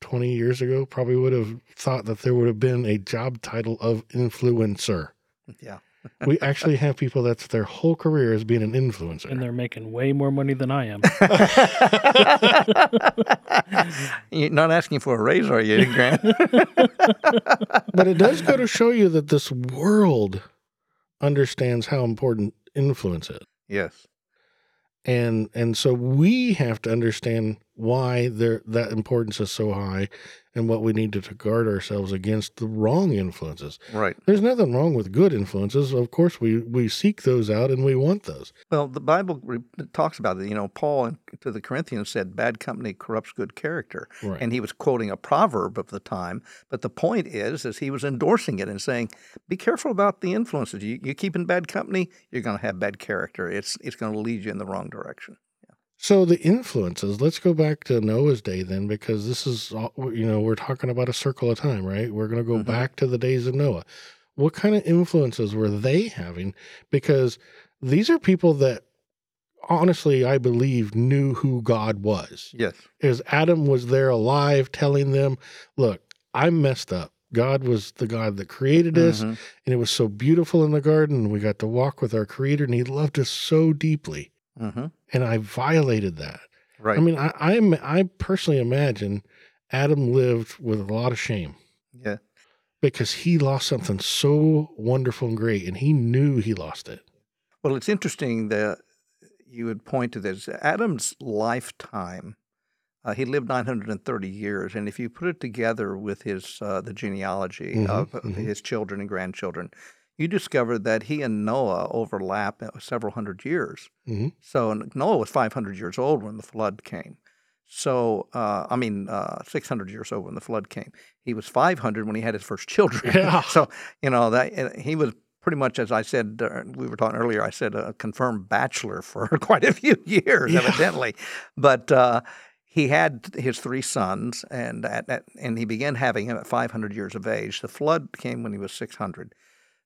Speaker 1: 20 years ago probably would have thought that there would have been a job title of influencer.
Speaker 2: Yeah.
Speaker 1: We actually have people that's their whole career as being an influencer.
Speaker 3: And they're making way more money than I am.
Speaker 2: You're not asking for a raise, are you, Grant?
Speaker 1: but it does go to show you that this world understands how important influence is.
Speaker 2: yes.
Speaker 1: and and so we have to understand why there that importance is so high and what we need to, to guard ourselves against the wrong influences
Speaker 2: Right.
Speaker 1: there's nothing wrong with good influences of course we we seek those out and we want those
Speaker 2: Well, the Bible re- talks about it. You know, Paul to the Corinthians said, "Bad company corrupts good character,"
Speaker 1: right
Speaker 2: and he was quoting a proverb of the time. But the point is, is he was endorsing it and saying, "Be careful about the influences. You, you keep in bad company, you're going to have bad character. It's it's going to lead you in the wrong direction."
Speaker 1: So the influences let's go back to noah's day then because this is all, you know we're talking about a circle of time right we're going to go
Speaker 2: Mhm.
Speaker 1: back to the days of noah what kind of influences were they having because these are people that honestly i believe knew who god was
Speaker 2: Yes.
Speaker 1: is Adam was there alive telling them, look, I'm messed up. God was the God that created us,
Speaker 2: Mhm.
Speaker 1: and it was so beautiful in the garden. We got to walk with our creator, and he loved us so deeply.
Speaker 2: Mhm.
Speaker 1: And I violated that.
Speaker 2: Right.
Speaker 1: I mean, I, I, I personally imagine Adam lived with a lot of shame
Speaker 2: yeah.
Speaker 1: because he lost something so wonderful and great, and he knew he lost it.
Speaker 2: Well, it's interesting that you would point to this. Adam's lifetime, uh, he lived 930 years, and if you put it together with his uh, the genealogy
Speaker 1: Mhm,
Speaker 2: of
Speaker 1: mhm.
Speaker 2: his children and grandchildren, you discover that he and Noah overlap uh, several hundred years.
Speaker 1: Mhm.
Speaker 2: So Noah was 500 years old when the flood came. So, uh, I mean, uh, 600 years old when the flood came. He was 500 when he had his first children.
Speaker 1: Yeah.
Speaker 2: so, you know, that uh, he was pretty much, as I said, uh, we were talking earlier, I said a confirmed bachelor for quite a few years,
Speaker 1: Yeah.
Speaker 2: evidently. But uh, he had his three sons, and at, at, and he began having him at 500 years of age. The flood came when he was 600.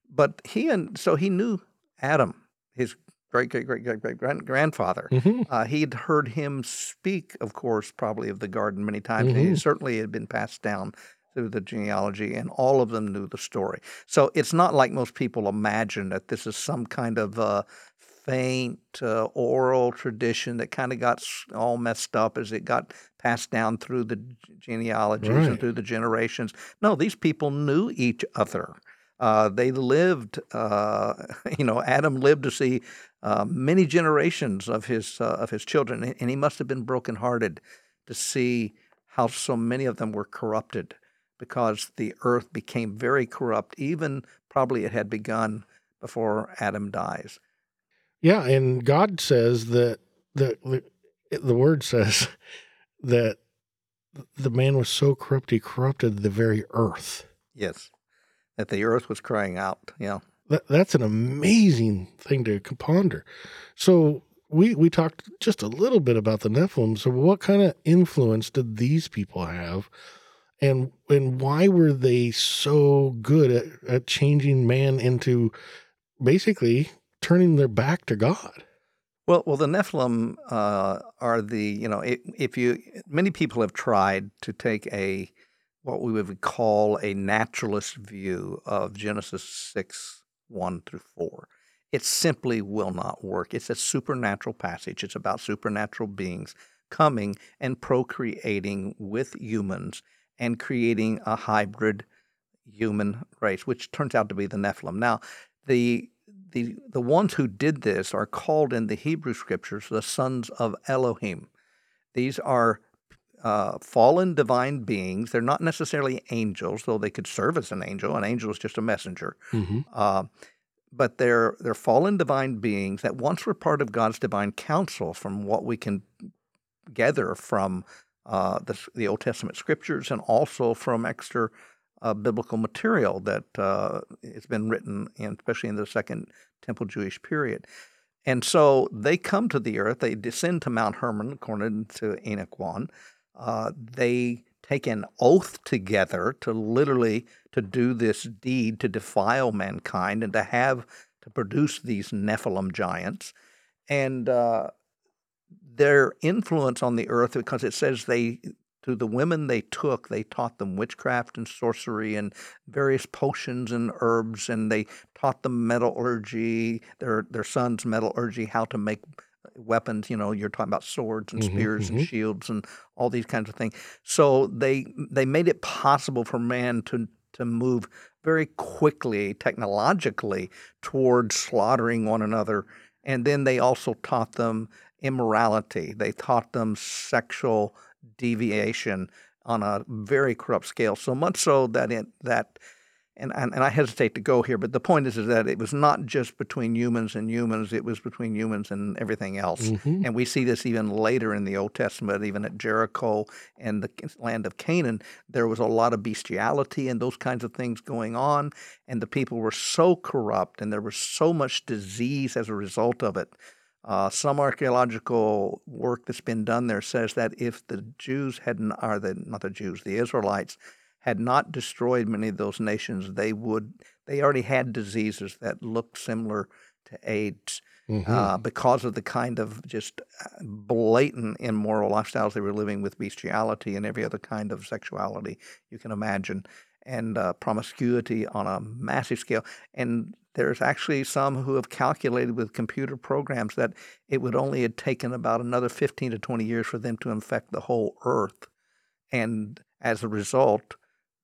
Speaker 2: But he and so he knew Adam, his great great great great great grand- grandfather.
Speaker 1: Mhm.
Speaker 2: Uh, he'd heard him speak, of course, probably of the garden many times. and He certainly had been passed down through the genealogy, and all of them knew the story. So it's not like most people imagine that this is some kind of uh, faint uh, oral tradition that kind of got all messed up as it got passed down through the genealogies and through the generations. No, these people knew each other. Uh, they lived, uh, you know, Adam lived to see uh, many generations of his uh, of his children, and he must have been brokenhearted to see how so many of them were corrupted, because the earth became very corrupt. Even probably it had begun before Adam dies.
Speaker 1: Yeah, and God says that the the, the word says that the man was so corrupt he corrupted the very earth.
Speaker 2: Yes, that the earth was crying out. Yeah,
Speaker 1: That, that's an amazing thing to ponder. So we we talked just a little bit about the Nephilim. So what kind of influence did these people have, and and why were they so good at, at changing man into basically turning their back to God?
Speaker 2: Well, well, the Nephilim uh, are the you know if, if you many people have tried to take a what we would call a naturalist view of Genesis six one through four. It simply will not work. It's a supernatural passage. It's about supernatural beings coming and procreating with humans and creating a hybrid human race, which turns out to be the Nephilim. Now, the the the ones who did this are called in the Hebrew scriptures the sons of Elohim. These are uh, fallen divine beings. They're not necessarily angels, though they could serve as an angel. An angel is just a messenger.
Speaker 1: Mm-hmm.
Speaker 2: Uh, but they're they're fallen divine beings that once were part of God's divine council, from what we can gather from uh, the, the Old Testament scriptures and also from extra uh, biblical material that uh, has been written, in, especially in the Second Temple Jewish period. And so they come to the earth. They descend to Mount Hermon, according to Enoch 1. Uh, they take an oath together to literally to do this deed to defile mankind and to have to produce these Nephilim giants, and uh, their influence on the earth because it says they to the women they took, they taught them witchcraft and sorcery and various potions and herbs, and they taught them metallurgy, their their sons metallurgy, how to make weapons. You know, you're talking about swords and
Speaker 1: Mhm,
Speaker 2: spears and
Speaker 1: mhm.
Speaker 2: shields and all these kinds of things. So they they made it possible for man to to move very quickly technologically towards slaughtering one another. And then they also taught them immorality. They taught them sexual deviation on a very corrupt scale. So much so that it that and, and, and I hesitate to go here, but the point is, is that it was not just between humans and humans, it was between humans and everything else.
Speaker 1: Mhm.
Speaker 2: And we see this even later in the Old Testament, even at Jericho and the land of Canaan. There was a lot of bestiality and those kinds of things going on. And the people were so corrupt and there was so much disease as a result of it. Uh, some archaeological work that's been done there says that if the Jews hadn't, or the, not the Jews, the Israelites, had not destroyed many of those nations, they would, they already had diseases that looked similar to AIDS
Speaker 1: Mhm.
Speaker 2: uh, because of the kind of just uh, blatant immoral lifestyles they were living with bestiality and every other kind of sexuality you can imagine, and uh, promiscuity on a massive scale. And there's actually some who have calculated with computer programs that it would only have taken about another 15 to 20 years for them to infect the whole earth. And as a result,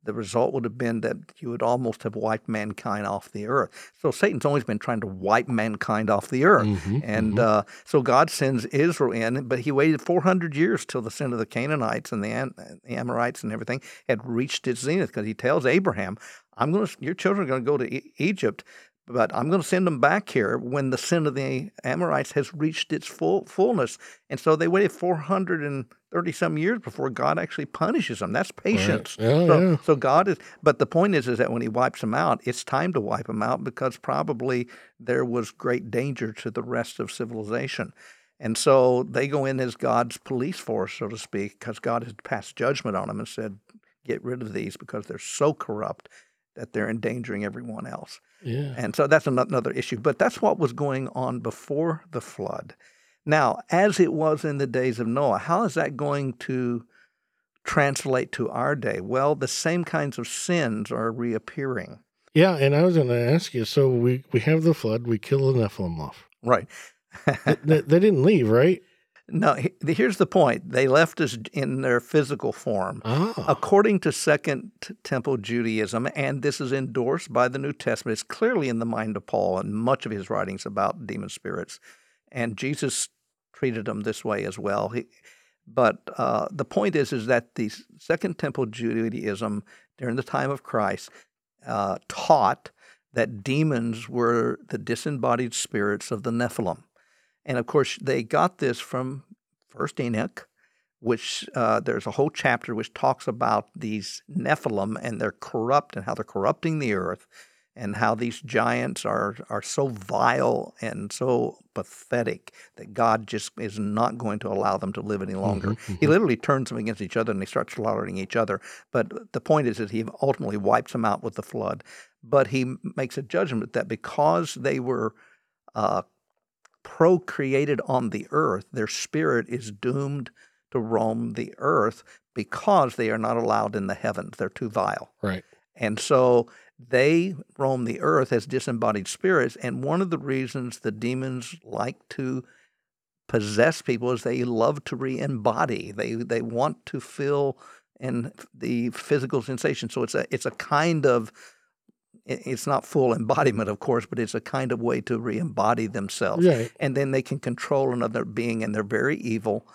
Speaker 2: the result would have been that you would almost have wiped mankind off the earth. So Satan's always been trying to wipe mankind off the earth.
Speaker 1: Mhm,
Speaker 2: And
Speaker 1: mhm.
Speaker 2: uh, so God sends Israel in, but he waited 400 years till the sin of the Canaanites and the, Am- the Amorites and everything had reached its zenith because he tells Abraham, I'm going to, your children are going to go to e- Egypt, but I'm going to send them back here when the sin of the Amorites has reached its full fullness. And so they waited 430 some years before God actually punishes them. That's patience.
Speaker 1: Yeah,
Speaker 2: so,
Speaker 1: yeah.
Speaker 2: so God is, but the point is, is that when He wipes them out, it's time to wipe them out because probably there was great danger to the rest of civilization. And so they go in as God's police force, so to speak, because God has passed judgment on them and said, get rid of these because they're so corrupt that they're endangering everyone else.
Speaker 1: yeah.
Speaker 2: And so that's another issue. But that's what was going on before the flood. Now, as it was in the days of Noah, how is that going to translate to our day? Well, the same kinds of sins are reappearing.
Speaker 1: Yeah, and I was going to ask you. So we we have the flood. We kill the Nephilim off.
Speaker 2: Right.
Speaker 1: they, they didn't leave, right?
Speaker 2: No, here's the point. They left us in their physical form.
Speaker 1: Ah,
Speaker 2: According to Second Temple Judaism, and this is endorsed by the New Testament, it's clearly in the mind of Paul and much of his writings about demon spirits. And Jesus treated them this way as well. He, but uh, the point is, is that the Second Temple Judaism during the time of Christ uh, taught that demons were the disembodied spirits of the Nephilim. And of course, they got this from First Enoch, which uh, there's a whole chapter which talks about these Nephilim and they're corrupt and how they're corrupting the earth, and how these giants are are so vile and so pathetic that God just is not going to allow them to live any longer.
Speaker 1: mhm,
Speaker 2: He
Speaker 1: mhm.
Speaker 2: literally turns them against each other and they start slaughtering each other. But the point is that he ultimately wipes them out with the flood. But he makes a judgment that because they were uh, procreated on the earth, their spirit is doomed to roam the earth because they are not allowed in the heavens. They're too vile.
Speaker 1: right.
Speaker 2: And so they roam the earth as disembodied spirits. And one of the reasons the demons like to possess people is they love to re-embody. They they want to feel in the physical sensation. So it's a it's a kind of it's not full embodiment, of course, but it's a kind of way to re-embody themselves
Speaker 1: Right.
Speaker 2: and then they can control another being, and they're very evil.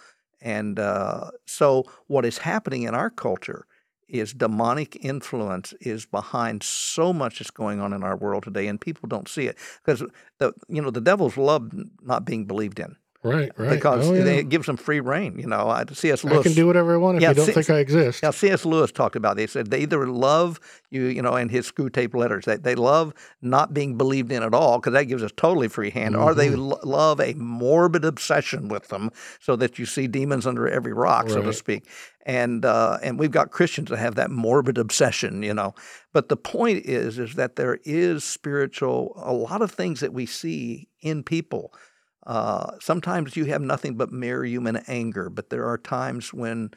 Speaker 2: And uh, so, what is happening in our culture is demonic influence is behind so much that's going on in our world today, and people don't see it because the you know the devils love not being believed in.
Speaker 1: Right, right.
Speaker 2: because
Speaker 1: oh, yeah.
Speaker 2: it gives them free rein. You know, I- C.S.
Speaker 1: I
Speaker 2: Lewis.
Speaker 1: can do whatever I want if
Speaker 2: Yeah,
Speaker 1: you don't
Speaker 2: see-
Speaker 1: think I exist.
Speaker 2: Yeah, C.S. Lewis talked about. It. He said they either love you, you know, in his Screwtape letters, they, they love not being believed in at all because that gives us totally free hand, or they
Speaker 1: Mm-hmm.
Speaker 2: lo- love a morbid obsession with them, so that you see demons under every rock, so to speak. And uh, and we've got Christians that have that morbid obsession, you know. But the point is, is that there is spiritual, a lot of things that we see in people. Uh, sometimes you have nothing but mere human anger, but there are times when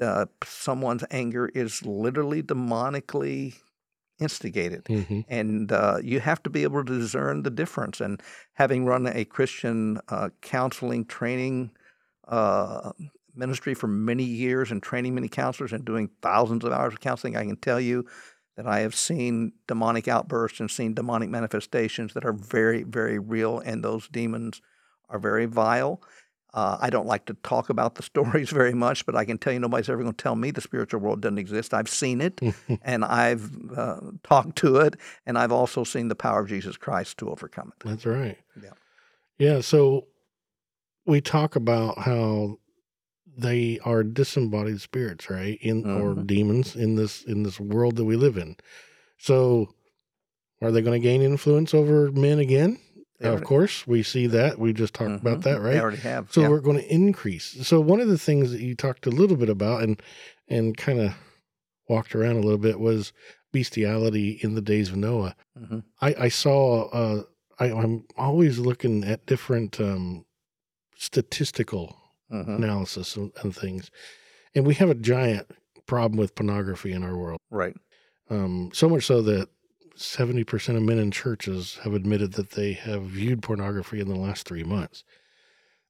Speaker 2: uh, someone's anger is literally demonically instigated.
Speaker 1: Mhm.
Speaker 2: And uh, you have to be able to discern the difference. And having run a Christian uh, counseling training uh, ministry for many years and training many counselors and doing thousands of hours of counseling, I can tell you that I have seen demonic outbursts and seen demonic manifestations that are very, very real. And those demons are very vile. Uh, I don't like to talk about the stories very much, but I can tell you nobody's ever going to tell me the spiritual world doesn't exist. I've seen it and I've uh, talked to it, and I've also seen the power of Jesus Christ to overcome it.
Speaker 1: That's right.
Speaker 2: Yeah.
Speaker 1: Yeah. So we talk about how they are disembodied spirits, right? In or
Speaker 2: Mhm.
Speaker 1: demons in this in this world that we live in. So are they going to gain influence over men again?
Speaker 2: They
Speaker 1: of course, we see that. We just talked about
Speaker 2: Mhm.
Speaker 1: that,
Speaker 2: They
Speaker 1: right?
Speaker 2: already have.
Speaker 1: So
Speaker 2: yeah.
Speaker 1: we're going to increase. So one of the things that you talked a little bit about and and kind of walked around a little bit was bestiality in the days of Noah.
Speaker 2: Mhm.
Speaker 1: I, I saw. Uh, I, I'm always looking at different um, statistical
Speaker 2: Mhm.
Speaker 1: analysis and, and things, and we have a giant problem with pornography in our world.
Speaker 2: Right.
Speaker 1: Um, so much so that seventy percent of men in churches have admitted that they have viewed pornography in the last three months,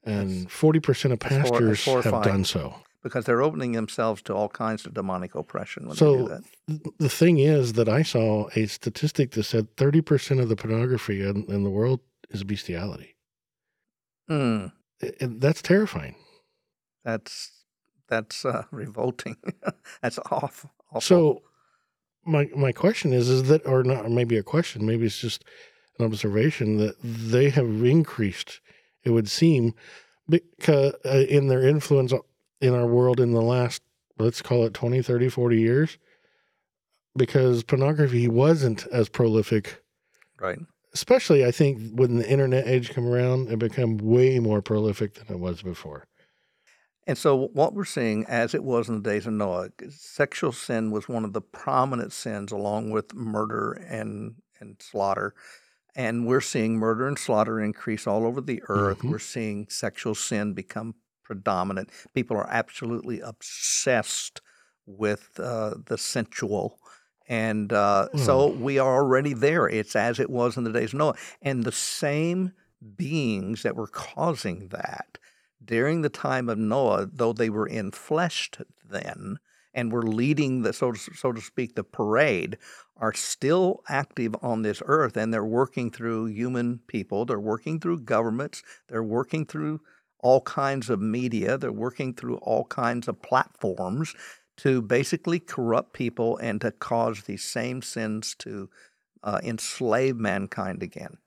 Speaker 1: and forty percent of
Speaker 2: that's hor- that's
Speaker 1: pastors have done so.
Speaker 2: Because they're opening themselves to all kinds of demonic oppression when they do
Speaker 1: So
Speaker 2: that.
Speaker 1: th- the thing is that I saw a statistic that said thirty percent of the pornography in, in the world is bestiality.
Speaker 2: Mm,
Speaker 1: and that's terrifying.
Speaker 2: that's that's uh, revolting. that's awful. awful.
Speaker 1: So my my question is is that or not maybe a question maybe it's just an observation that they have increased it would seem because uh, in their influence in our world in the last let's call it 20 30 40 years because pornography wasn't as prolific
Speaker 2: right.
Speaker 1: especially I think when the internet age come around it became way more prolific than it was before
Speaker 2: And so, what we're seeing, as it was in the days of Noah, sexual sin was one of the prominent sins, along with murder and and slaughter. And we're seeing murder and slaughter increase all over the earth.
Speaker 1: Mhm.
Speaker 2: We're seeing sexual sin become predominant. People are absolutely obsessed with uh, the sensual. And uh, so we are already there. It's as it was in the days of Noah. And the same beings that were causing that during the time of Noah, though they were enfleshed then and were leading the so to, so to speak the parade, are still active on this earth and they're working through human people, they're working through governments, they're working through all kinds of media, they're working through all kinds of platforms to basically corrupt people and to cause these same sins to uh, enslave mankind again.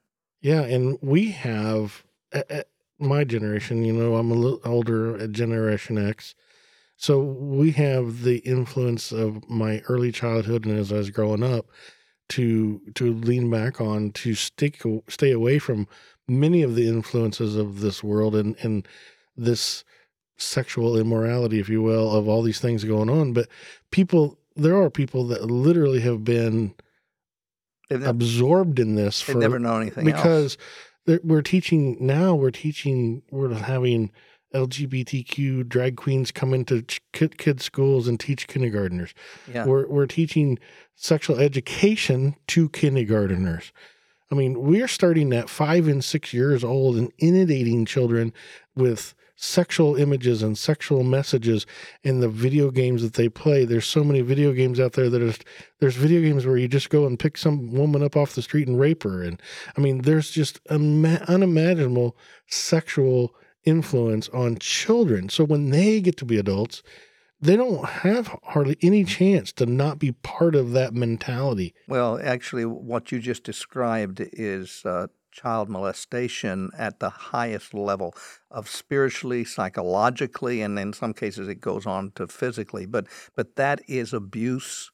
Speaker 1: Yeah, and we have my generation. You know, I'm a little older at Generation X, so we have the influence of my early childhood and as I was growing up to to lean back on to stick stay away from many of the influences of this world and and this sexual immorality, if you will, of all these things going on. But people, there are people that literally have been
Speaker 2: They've,
Speaker 1: absorbed in this for
Speaker 2: never known anything
Speaker 1: because there- we're teaching now we're teaching we're having lgbtq drag queens come into kid, kid schools and teach kindergarteners
Speaker 2: Yeah.
Speaker 1: we're, we're teaching sexual education to kindergarteners i mean we're starting at five and six years old and inundating children with sexual images and sexual messages in the video games that they play. There's so many video games out there that are there's video games where you just go and pick some woman up off the street and rape her. And i mean there's just ima- unimaginable sexual influence on children. So when they get to be adults they don't have hardly any chance to not be part of that mentality.
Speaker 2: Well, actually, what you just described is uh, child molestation at the highest level of spiritually, psychologically, and in some cases it goes on to physically. But but that is abuse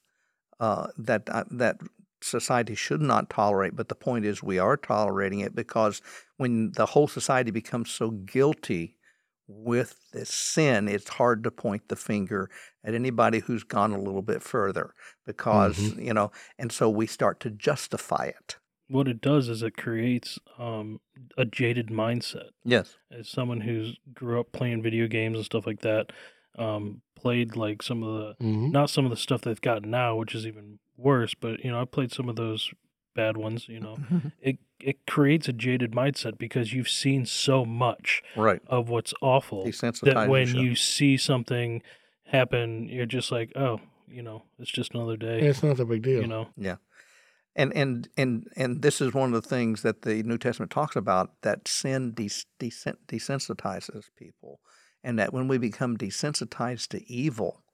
Speaker 2: uh, that uh, that society should not tolerate. But the point is, we are tolerating it because when the whole society becomes so guilty with this sin, it's hard to point the finger at anybody who's gone a little bit further because,
Speaker 1: Mhm.
Speaker 2: you know, and so we start to justify it.
Speaker 3: What it does is it creates um, a jaded mindset.
Speaker 2: Yes.
Speaker 3: As someone who's grew up playing video games and stuff like that, um, played like some of the
Speaker 1: Mhm.
Speaker 3: not some of the stuff they've got now, which is even worse, but you know, I played some of those bad ones, you know. It it creates a jaded mindset because you've seen so much
Speaker 2: right.
Speaker 3: of what's awful that when
Speaker 2: you.
Speaker 3: you see something happen, you're just like, "Oh, you know, it's just another day."
Speaker 1: It's not a big deal.
Speaker 3: You know.
Speaker 2: And and and and this is one of the things that the New Testament talks about that sin des- desen- desensitizes people, and that when we become desensitized to evil,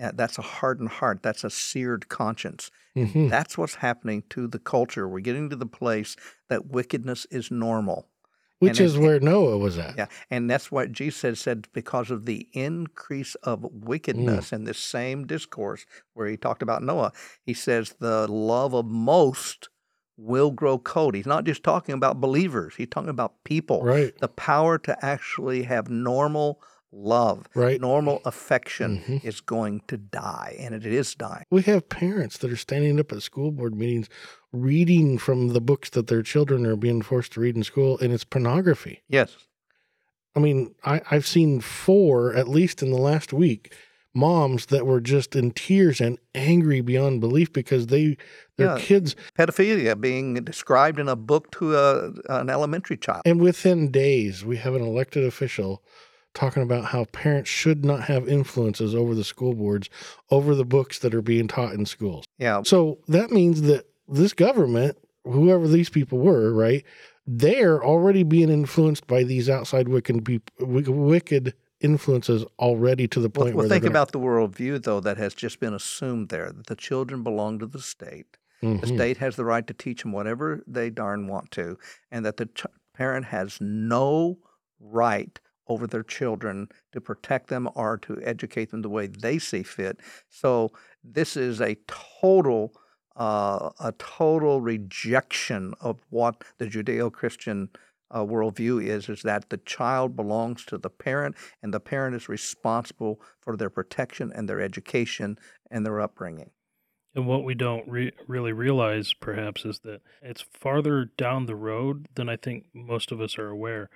Speaker 2: uh, that's a hardened heart. That's a seared conscience.
Speaker 1: Mhm.
Speaker 2: That's what's happening to the culture. We're getting to the place that wickedness is normal.
Speaker 1: Which
Speaker 2: and
Speaker 1: is where Noah was at.
Speaker 2: Yeah, and that's what Jesus said, because of the increase of wickedness in this same discourse where he talked about Noah, he says the love of most will grow cold. He's not just talking about believers, he's talking about people.
Speaker 1: Right.
Speaker 2: The power to actually have normal love,
Speaker 1: Right.
Speaker 2: normal affection
Speaker 1: Mhm.
Speaker 2: is going to die, and it is dying.
Speaker 1: We have parents that are standing up at school board meetings reading from the books that their children are being forced to read in school, and it's pornography.
Speaker 2: Yes.
Speaker 1: I mean, I, I've seen four, at least in the last week, moms that were just in tears and angry beyond belief because they their
Speaker 2: Yeah.
Speaker 1: kids
Speaker 2: Pedophilia being described in a book to a, an elementary child.
Speaker 1: and within days we have an elected official talking about how parents should not have influences over the school boards over the books that are being taught in schools.
Speaker 2: Yeah,
Speaker 1: So that means that this government, whoever these people were, right, they're already being influenced by these outside wicked peop- wick- wicked influences already to the point
Speaker 2: well
Speaker 1: where
Speaker 2: think
Speaker 1: they're
Speaker 2: about the worldview, though, that has just been assumed there that the children belong to the state.
Speaker 1: gonna,
Speaker 2: The
Speaker 1: mm-hmm.
Speaker 2: state has the right to teach them whatever they darn want to, and that the ch- parent has no right over their children to protect them or to educate them the way they see fit. So this is a total, uh, a total rejection of what the Judeo-Christian uh, worldview is: is that the child belongs to the parent, and the parent is responsible for their protection and their education and their upbringing.
Speaker 3: And what we don't re- really realize, perhaps, is that it's farther down the road than I think most of us are aware.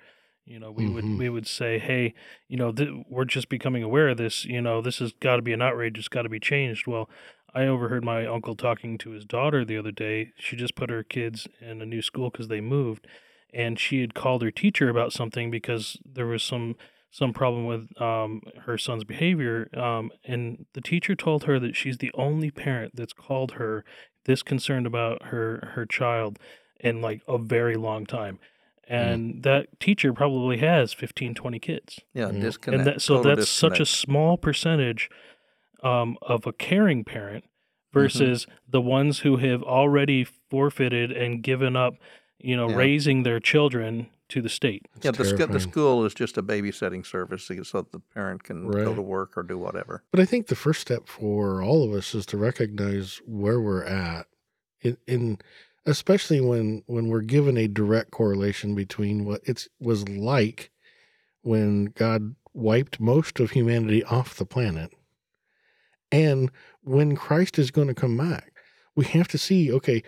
Speaker 3: You know, we
Speaker 1: Mhm.
Speaker 3: would we would say, "Hey, you know, th- we're just becoming aware of this. You know, this has got to be an outrage. It's got to be changed." Well, I overheard my uncle talking to his daughter the other day. She just put her kids in a new school because they moved, and she had called her teacher about something because there was some some problem with um, her son's behavior. Um, and the teacher told her that she's the only parent that's called her this concerned about her her child in like a very long time. And that teacher probably has 15, 20 kids.
Speaker 2: Yeah,
Speaker 1: Mhm.
Speaker 2: disconnect.
Speaker 3: and that, so
Speaker 2: total
Speaker 3: that's such a small percentage um, of a caring parent versus the ones who have already forfeited and given up, you know,
Speaker 2: Yeah.
Speaker 3: raising their children to the state.
Speaker 1: It's
Speaker 2: Yeah, the, sc- the school is just a babysitting service so so that the parent can go to work or do whatever.
Speaker 1: But I think the first step for all of us is to recognize where we're at, in, in especially when when we're given a direct correlation between what it was like when God wiped most of humanity off the planet and when Christ is going to come back. We have to see, okay,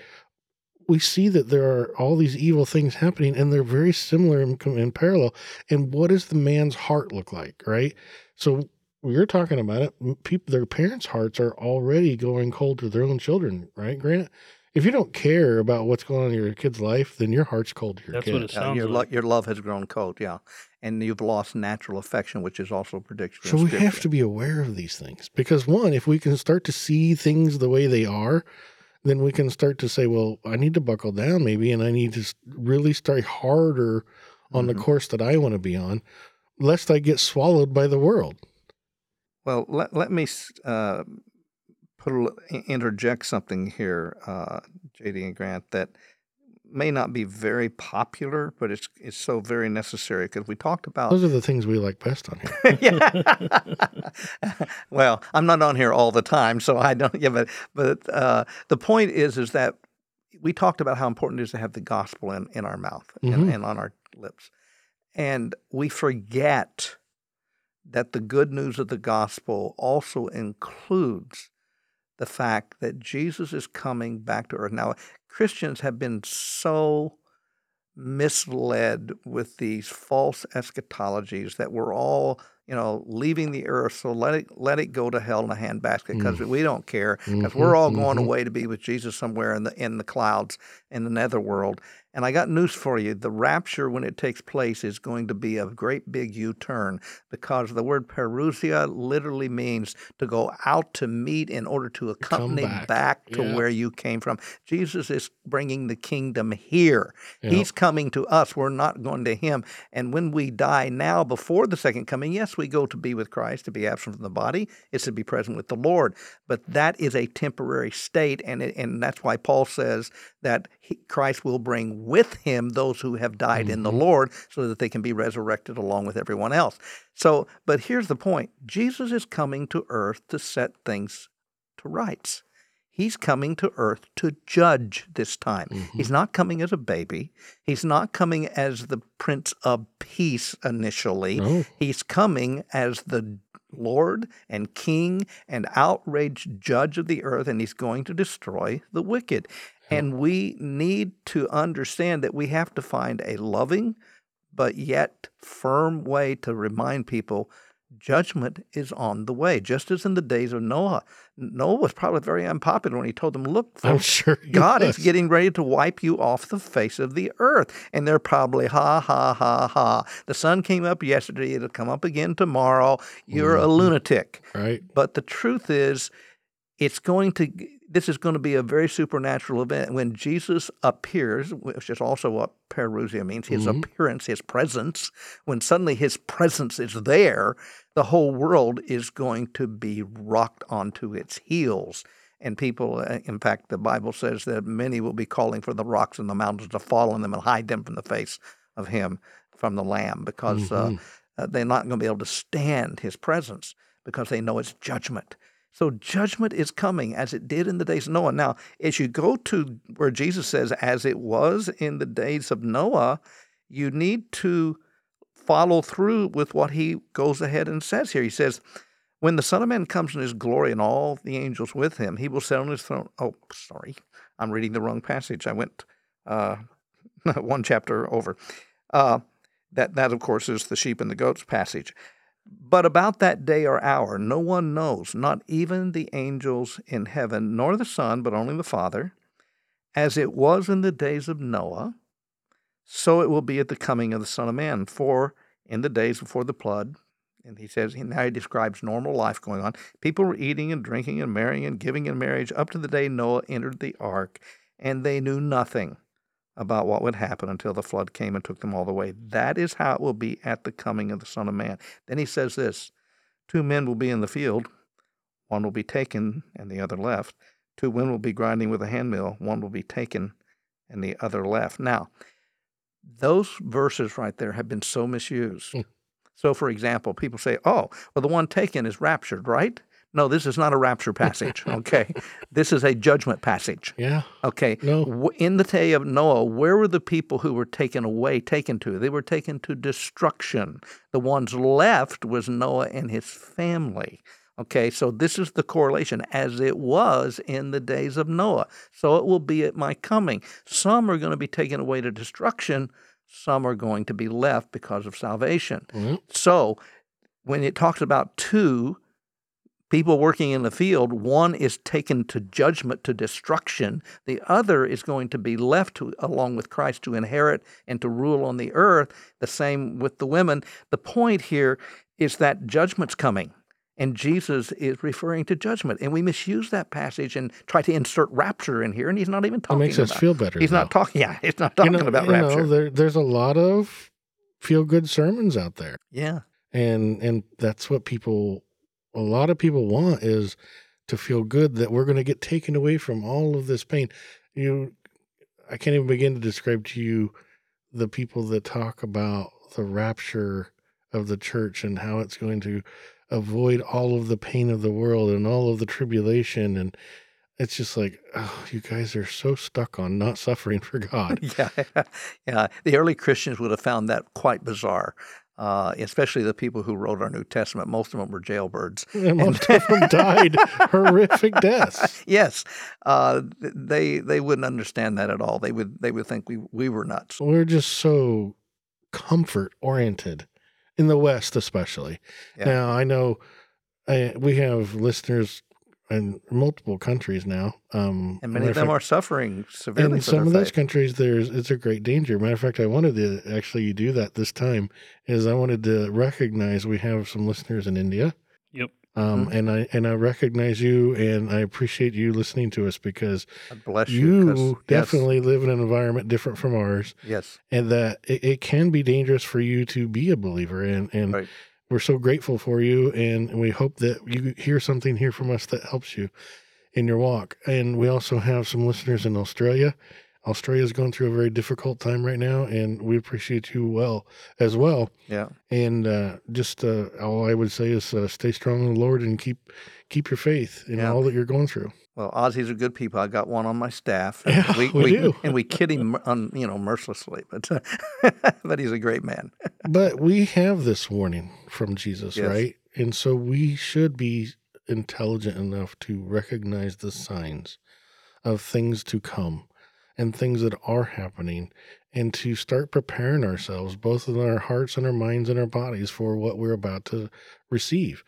Speaker 1: we see that there are all these evil things happening and they're very similar in, in parallel. And what does the man's heart look like, right? So we are talking about it. People, their parents' hearts are already going cold to their own children, right, Grant? If you don't care about what's going on in your kid's life, then your heart's cold to your
Speaker 3: That's
Speaker 1: kid.
Speaker 3: what it
Speaker 2: Yeah,
Speaker 3: sounds
Speaker 2: your, lo-
Speaker 3: like.
Speaker 2: your love has grown cold, yeah. And you've lost natural affection, which is also predicted
Speaker 1: So we have to be aware of these things because one, if we can start to see things the way they are, then we can start to say, well, I need to buckle down maybe, and I need to really start harder on the
Speaker 2: Mhm.
Speaker 1: course that I want to be on, lest I get swallowed by the world.
Speaker 2: Well, let, let me uh, put a, interject something here, uh, JD and Grant, that may not be very popular, but it's it's so very necessary because we talked about.
Speaker 1: Those are the things we like best on here.
Speaker 2: yeah. well, I'm not on here all the time, so I don't. Yeah, but but uh, the point is, is that we talked about how important it is to have the gospel in in our mouth
Speaker 1: Mhm.
Speaker 2: and, and on our lips, and we forget that the good news of the gospel also includes the fact that Jesus is coming back to earth. Now, Christians have been so misled with these false eschatologies that we're all, you know, leaving the earth. So let it let it go to hell in a handbasket because we don't care because we're all going
Speaker 1: Mhm, mhm.
Speaker 2: away to be with Jesus somewhere in the in the clouds in the netherworld. And I got news for you: the rapture, when it takes place, is going to be a great big U-turn because the word parousia literally means to go out to meet in order to accompany
Speaker 1: back.
Speaker 2: back, to
Speaker 1: Yeah.
Speaker 2: where you came from. Jesus is bringing the kingdom here. He's coming to us. We're not going to him. And when we die now before the second coming, yes, we go to be with Christ, to be absent from the body. It's to be present with the Lord. But that is a temporary state. And, it, and that's why Paul says that he, Christ will bring with him those who have died in the
Speaker 1: Mhm.
Speaker 2: Lord so that they can be resurrected along with everyone else. So, but here's the point Jesus is coming to earth to set things to rights. He's coming to earth to judge this time.
Speaker 1: Mm-hmm.
Speaker 2: He's not coming as a baby. He's not coming as the Prince of Peace initially.
Speaker 1: No.
Speaker 2: He's coming as the Lord and King and outraged judge of the earth, and he's going to destroy the wicked. And we need to understand that we have to find a loving but yet firm way to remind people judgment is on the way, just as in the days of Noah. Noah was probably very unpopular when he told them, Look, folks,
Speaker 1: sure
Speaker 2: God is getting ready to wipe you off the face of the earth. And they're probably, ha, ha, ha, ha. The sun came up yesterday. It'll come up again tomorrow. You're a
Speaker 1: Mhm.
Speaker 2: lunatic.
Speaker 1: right.
Speaker 2: But the truth is, it's going to, this is going to be a very supernatural event. When Jesus appears, which is also what parousia means, his
Speaker 1: Mhm.
Speaker 2: appearance, his presence, when suddenly his presence is there, the whole world is going to be rocked onto its heels. And people, uh, in fact, the Bible says that many will be calling for the rocks and the mountains to fall on them and hide them from the face of him, from the Lamb, because uh,
Speaker 1: Mhm.
Speaker 2: uh, they're not going to be able to stand his presence because they know it's judgment. So judgment is coming as it did in the days of Noah. Now, as you go to where Jesus says, as it was in the days of Noah, you need to follow through with what he goes ahead and says here. He says, when the Son of Man comes in his glory and all the angels with him, he will sit on his throne. Oh, sorry. I'm reading the wrong passage. I went uh, one chapter over. Uh, that, that, of course, is the sheep and the goats passage. But about that day or hour, no one knows, not even the angels in heaven, nor the Son, but only the Father. As it was in the days of Noah, so it will be at the coming of the Son of Man. For in the days before the flood, and he says, now he describes normal life going on. People were eating and drinking and marrying and giving in marriage up to the day Noah entered the ark, and they knew nothing about what would happen until the flood came and took them all away. That is how it will be at the coming of the Son of Man. Then he says this Two men will be in the field, one will be taken and the other left. Two women will be grinding with a handmill, one will be taken and the other left. Now, those verses right there have been so misused.
Speaker 1: Hmm.
Speaker 2: So, for example, people say, oh, well, the one taken is raptured, right? No, this is not a rapture passage, okay? this is a judgment passage.
Speaker 1: Yeah.
Speaker 2: Okay.
Speaker 1: No.
Speaker 2: In the day of Noah, where were the people who were taken away taken to? They were taken to destruction. The ones left was Noah and his family. Okay, so this is the correlation as it was in the days of Noah. So it will be at my coming. Some are going to be taken away to destruction, some are going to be left because of salvation.
Speaker 1: Well,
Speaker 2: So when it talks about two people working in the field, one is taken to judgment, to destruction. The other is going to be left to, along with Christ to inherit and to rule on the earth. The same with the women. The point here is that judgment's coming. And Jesus is referring to judgment. And we misuse that passage and try to insert rapture in here. And he's not even talking
Speaker 1: makes us
Speaker 2: about
Speaker 1: feel better.
Speaker 2: He's not talking, yeah, he's not
Speaker 1: You
Speaker 2: talking
Speaker 1: know-
Speaker 2: about
Speaker 1: you know,
Speaker 2: rapture.
Speaker 1: there, there's a lot of feel good sermons out there.
Speaker 2: yeah.
Speaker 1: and and that's what people a lot of people want is to feel good that we're going to get taken away from all of this pain. You I can't even begin to describe to you the people that talk about the rapture of the church and how it's going to avoid all of the pain of the world and all of the tribulation and it's just like oh you guys are so stuck on not suffering for god.
Speaker 2: Yeah, yeah. The early Christians would have found that quite bizarre, uh, especially the people who wrote our New Testament. Most of them were jailbirds.
Speaker 1: and most of them died horrific deaths
Speaker 2: yes, uh, they they wouldn't understand that at all. They would they would think we we were nuts.
Speaker 1: we're just so comfort oriented in the west especially
Speaker 2: Yeah.
Speaker 1: now i know I, we have listeners in multiple countries now um
Speaker 2: And many of them
Speaker 1: fact-
Speaker 2: are suffering severely
Speaker 1: in some of those
Speaker 2: faith.
Speaker 1: countries there's it's a great danger matter of fact i wanted to actually do that this time is i wanted to recognize we have some listeners in india
Speaker 3: Yep.
Speaker 1: um, and i and i recognize you and i appreciate you listening to us because
Speaker 2: God bless you. 'cause-
Speaker 1: you
Speaker 2: yes,
Speaker 1: definitely live in an environment different from ours
Speaker 2: yes,
Speaker 1: and that it, it can be dangerous for you to be a believer and and
Speaker 2: Right.
Speaker 1: We're so grateful for you and we hope that you hear something here from us that helps you in your walk and we also have some listeners in australia australia is going through a very difficult time right now and we appreciate you well as well
Speaker 2: yeah.
Speaker 1: and uh, just uh, all i would say is uh, stay strong in the lord and keep keep your faith in
Speaker 2: Yeah.
Speaker 1: all that you're going through
Speaker 2: Well, Aussies are good people. I got one on my staff.
Speaker 1: Yeah,
Speaker 2: we,
Speaker 1: we do.
Speaker 2: and we kid him, un, you know, mercilessly. But uh, but he's a great man.
Speaker 1: But we have this warning from Jesus,
Speaker 2: Yes.
Speaker 1: right? And so we should be intelligent enough to recognize the signs of things to come and things that are happening and to start preparing ourselves, both in our hearts and our minds and our bodies, for what we're about to receive.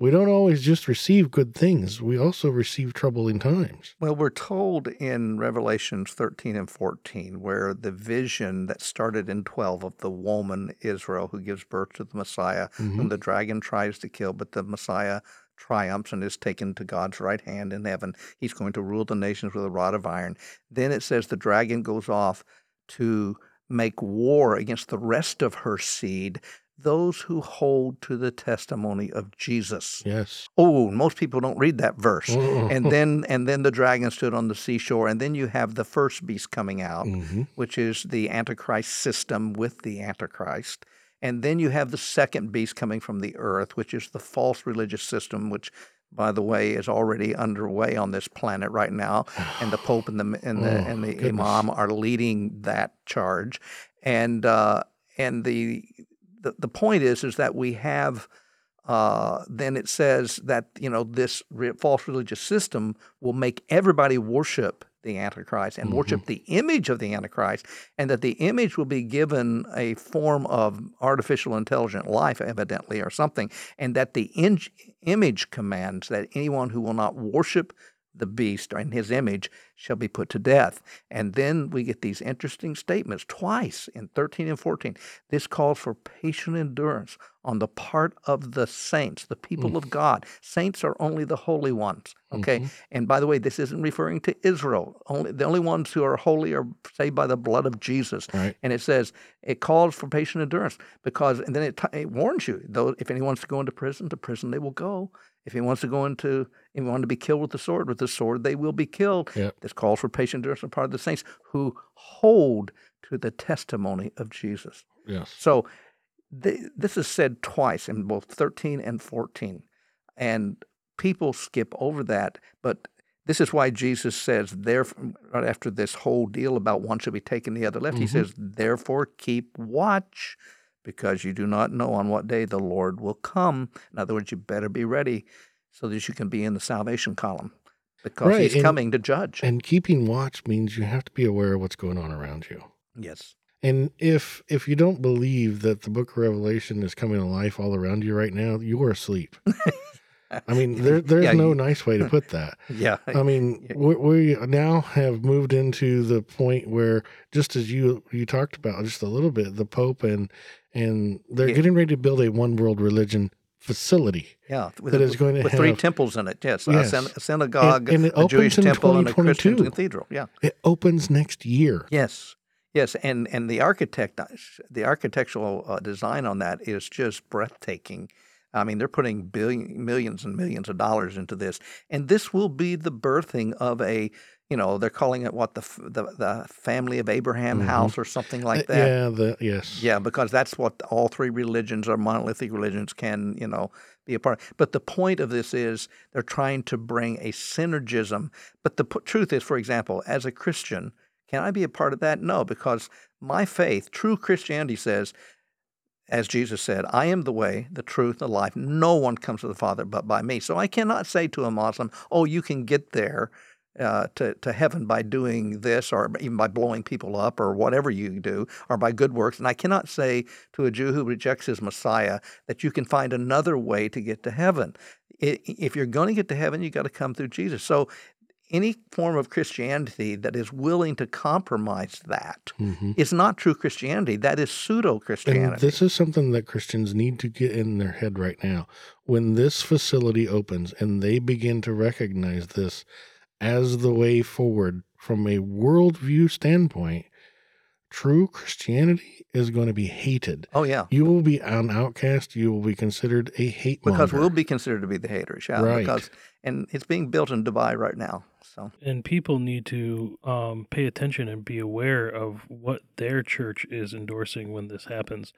Speaker 1: We don't always just receive good things, we also receive troubling times.
Speaker 2: Well, we're told in Revelations 13 and 14, where the vision that started in 12 of the woman Israel who gives birth to the Messiah, mm-hmm. whom the dragon tries to kill, but the Messiah triumphs and is taken to God's right hand in heaven. He's going to rule the nations with a rod of iron. Then it says the dragon goes off to make war against the rest of her seed, those who hold to the testimony of Jesus.
Speaker 1: Yes.
Speaker 2: Oh, most people don't read that verse. And then and then the dragon stood on the seashore, and then you have the first beast coming out,
Speaker 1: Mhm.
Speaker 2: which is the Antichrist system with the Antichrist. And then you have the second beast coming from the earth, which is the false religious system, which, by the way, is already underway on this planet right now. And the Pope and the and the
Speaker 1: Oh,
Speaker 2: and the. Imam are leading that charge. And uh, and the, the the point is is that we have uh, then it says that you know this re- false religious system will make everybody worship the Antichrist and worship the image of the Antichrist, and that the image will be given a form of artificial intelligent life, evidently, or something, and that the in- image commands that anyone who will not worship the beast or in his image shall be put to death. And then we get these interesting statements twice in 13 and 14. This calls for patient endurance on the part of the saints, the people mm. of God. Saints are only the holy ones. Okay. Mm-hmm. And by the way, this isn't referring to Israel. Only the only ones who are holy are saved by the blood of Jesus.
Speaker 1: Right.
Speaker 2: And it says it calls for patient endurance because, and then it, it warns you, though, if anyone wants to go into prison, to prison they will go. If he wants to go into, if he wants to be killed with the sword, with the sword they will be killed.
Speaker 1: Yep.
Speaker 2: This calls for patient endurance on the part of the saints who hold to the testimony of Jesus.
Speaker 1: Yes.
Speaker 2: So th- this is said twice in both 13 and 14. And people skip over that. But this is why Jesus says, therefore, right after this whole deal about one should be taken, the other left, he
Speaker 1: Mhm.
Speaker 2: says, therefore keep watch because you do not know on what day the Lord will come. In other words, you better be ready so that you can be in the salvation column because
Speaker 1: Right,
Speaker 2: he's
Speaker 1: and-
Speaker 2: coming to judge.
Speaker 1: And keeping watch means you have to be aware of what's going on around you.
Speaker 2: yes.
Speaker 1: And if if you don't believe that the book of Revelation is coming to life all around you right now, you are asleep. I mean, there, there's
Speaker 2: Yeah,
Speaker 1: no
Speaker 2: you-
Speaker 1: nice way to put that.
Speaker 2: Yeah.
Speaker 1: I mean,
Speaker 2: Yeah.
Speaker 1: we, we now have moved into the point where, just as you you talked about just a little bit, the Pope and and they're
Speaker 2: Yeah.
Speaker 1: getting ready to build a one world religion facility.
Speaker 2: Yeah, with,
Speaker 1: that is going to
Speaker 2: with three temples in it. Yes,
Speaker 1: Yes.
Speaker 2: A, synagogue,
Speaker 1: and it
Speaker 2: a Jewish
Speaker 1: in
Speaker 2: temple, and a Christian cathedral. Yeah.
Speaker 1: It opens next year.
Speaker 2: Yes. Yes, and and the architect, the architectural uh, design on that is just breathtaking. I mean, they're putting billion, millions and millions of dollars into this, and this will be the birthing of a, you know, they're calling it what the the, the family of Abraham
Speaker 1: Mhm.
Speaker 2: house or something like
Speaker 1: Uh,
Speaker 2: that.
Speaker 1: Yeah, the yes.
Speaker 2: Yeah, because that's what all three religions or monolithic religions can, you know, be a part. of. But the point of this is they're trying to bring a synergism. But the p- truth is, for example, as a Christian, can I be a part of that? No, because my faith, true Christianity says, as Jesus said, I am the way, the truth, the life. No one comes to the Father but by me. So I cannot say to a Muslim, oh, you can get there uh, to, to heaven by doing this or even by blowing people up or whatever you do or by good works. And I cannot say to a Jew who rejects his Messiah that you can find another way to get to heaven. If you're going to get to heaven, you've got to come through Jesus. So any form of Christianity that is willing to compromise that
Speaker 1: hmm
Speaker 2: is not true Christianity. That is pseudo Christianity.
Speaker 1: this is something that Christians need to get in their head right now. When this facility opens and they begin to recognize this as the way forward from a worldview standpoint, true Christianity is going to be hated.
Speaker 2: Oh yeah,
Speaker 1: You will be an outcast. You will be considered a hate
Speaker 2: because we'll be considered to be the haters. Yeah,
Speaker 1: Right.
Speaker 2: because and it's being built in Dubai right now. So.
Speaker 3: And people need to um, pay attention and be aware of what their church is endorsing when this happens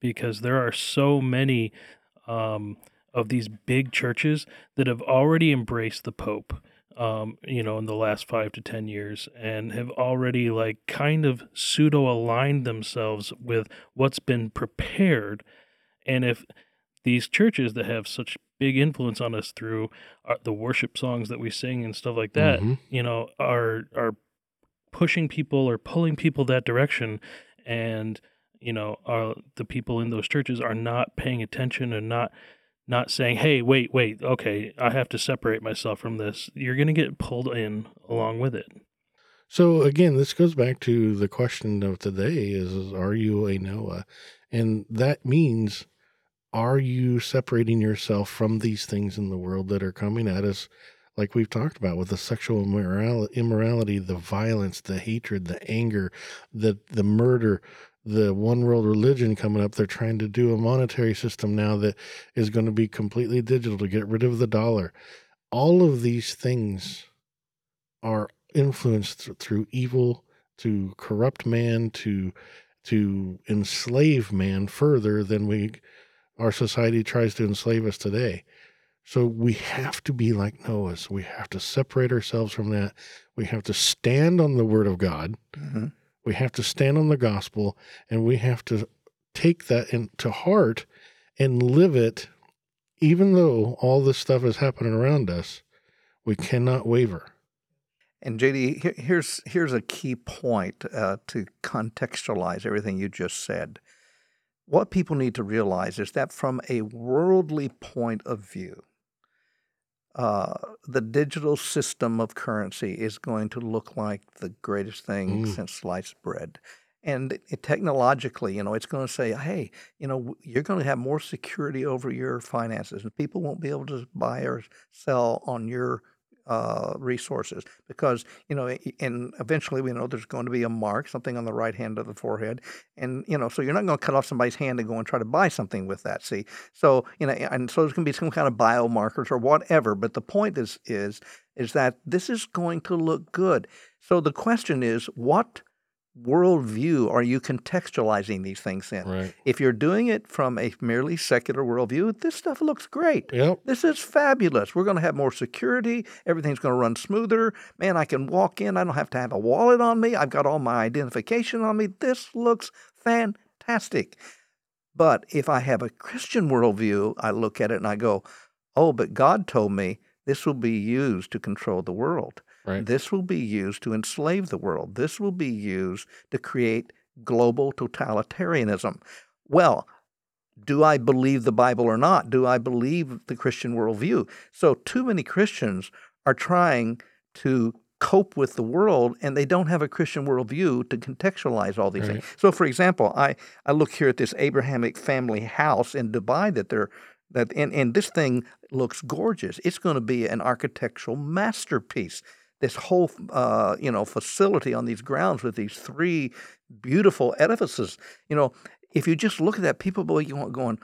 Speaker 3: because there are so many um, of these big churches that have already embraced the pope um, you know in the last five to ten years and have already like kind of pseudo aligned themselves with what's been prepared. And if these churches that have such big influence on us through uh, the worship songs that we sing and stuff like that
Speaker 1: Mhm.
Speaker 3: you know are are pushing people or pulling people that direction and you know are the people in those churches are not paying attention and not not saying hey wait wait okay i have to separate myself from this you're going to get pulled in along with it
Speaker 1: So again, this goes back to the question of today is, is are you a Noah? And that means are you separating yourself from these things in the world that are coming at us like we've talked about with the sexual immorality, the violence, the hatred, the anger, the the murder, the one world religion coming up. They're trying to do a monetary system now that is going to be completely digital to get rid of the dollar. All of these things are influenced th- through evil to corrupt man to to enslave man further than we our society tries to enslave us today. So we have to be like noah's. We have to separate ourselves from that. We have to stand on the word of god.
Speaker 2: Mhm.
Speaker 1: we have to stand on the gospel and we have to take that into heart and live it even though all this stuff is happening around us we cannot waver.
Speaker 2: And JD, here's here's a key point uh, to contextualize everything you just said. What people need to realize is that from a worldly point of view, uh, the digital system of currency is going to look like the greatest thing
Speaker 1: Mm.
Speaker 2: since sliced bread. And it, technologically, you know, it's going to say, hey, you know, you're going to have more security over your finances, and people won't be able to buy or sell on your uh, resources because you know, and eventually we know there's going to be a mark, something on the right hand of the forehead, and you know, so you're not going to cut off somebody's hand and go and try to buy something with that. See, so you know, and so there's going to be some kind of biomarkers or whatever. But the point is, is, is that this is going to look good. So the question is, what worldview are you contextualizing these things in?
Speaker 1: right
Speaker 2: If you're doing it from a merely secular worldview, this stuff looks great.
Speaker 1: yep
Speaker 2: This is fabulous. We're going to have more security. Everything's going to run smoother. Man, I can walk in. I don't have to have a wallet on me. I've got all my identification on me. This looks fantastic. But if I have a Christian worldview, I look at it and I go, oh, but God told me this will be used to control the world.
Speaker 1: Right.
Speaker 2: This will be used to enslave the world. This will be used to create global totalitarianism. Well, do I believe the Bible or not? Do I believe the Christian worldview? So, too many Christians are trying to cope with the world and they don't have a Christian worldview to contextualize all these
Speaker 1: Right.
Speaker 2: things. So, for example, I, I look here at this Abrahamic family house in Dubai that they're that and, and this thing looks gorgeous. It's going to be an architectural masterpiece. This whole uh, you know facility on these grounds with these three beautiful edifices. You know, if you just look at that, people believe you will be going,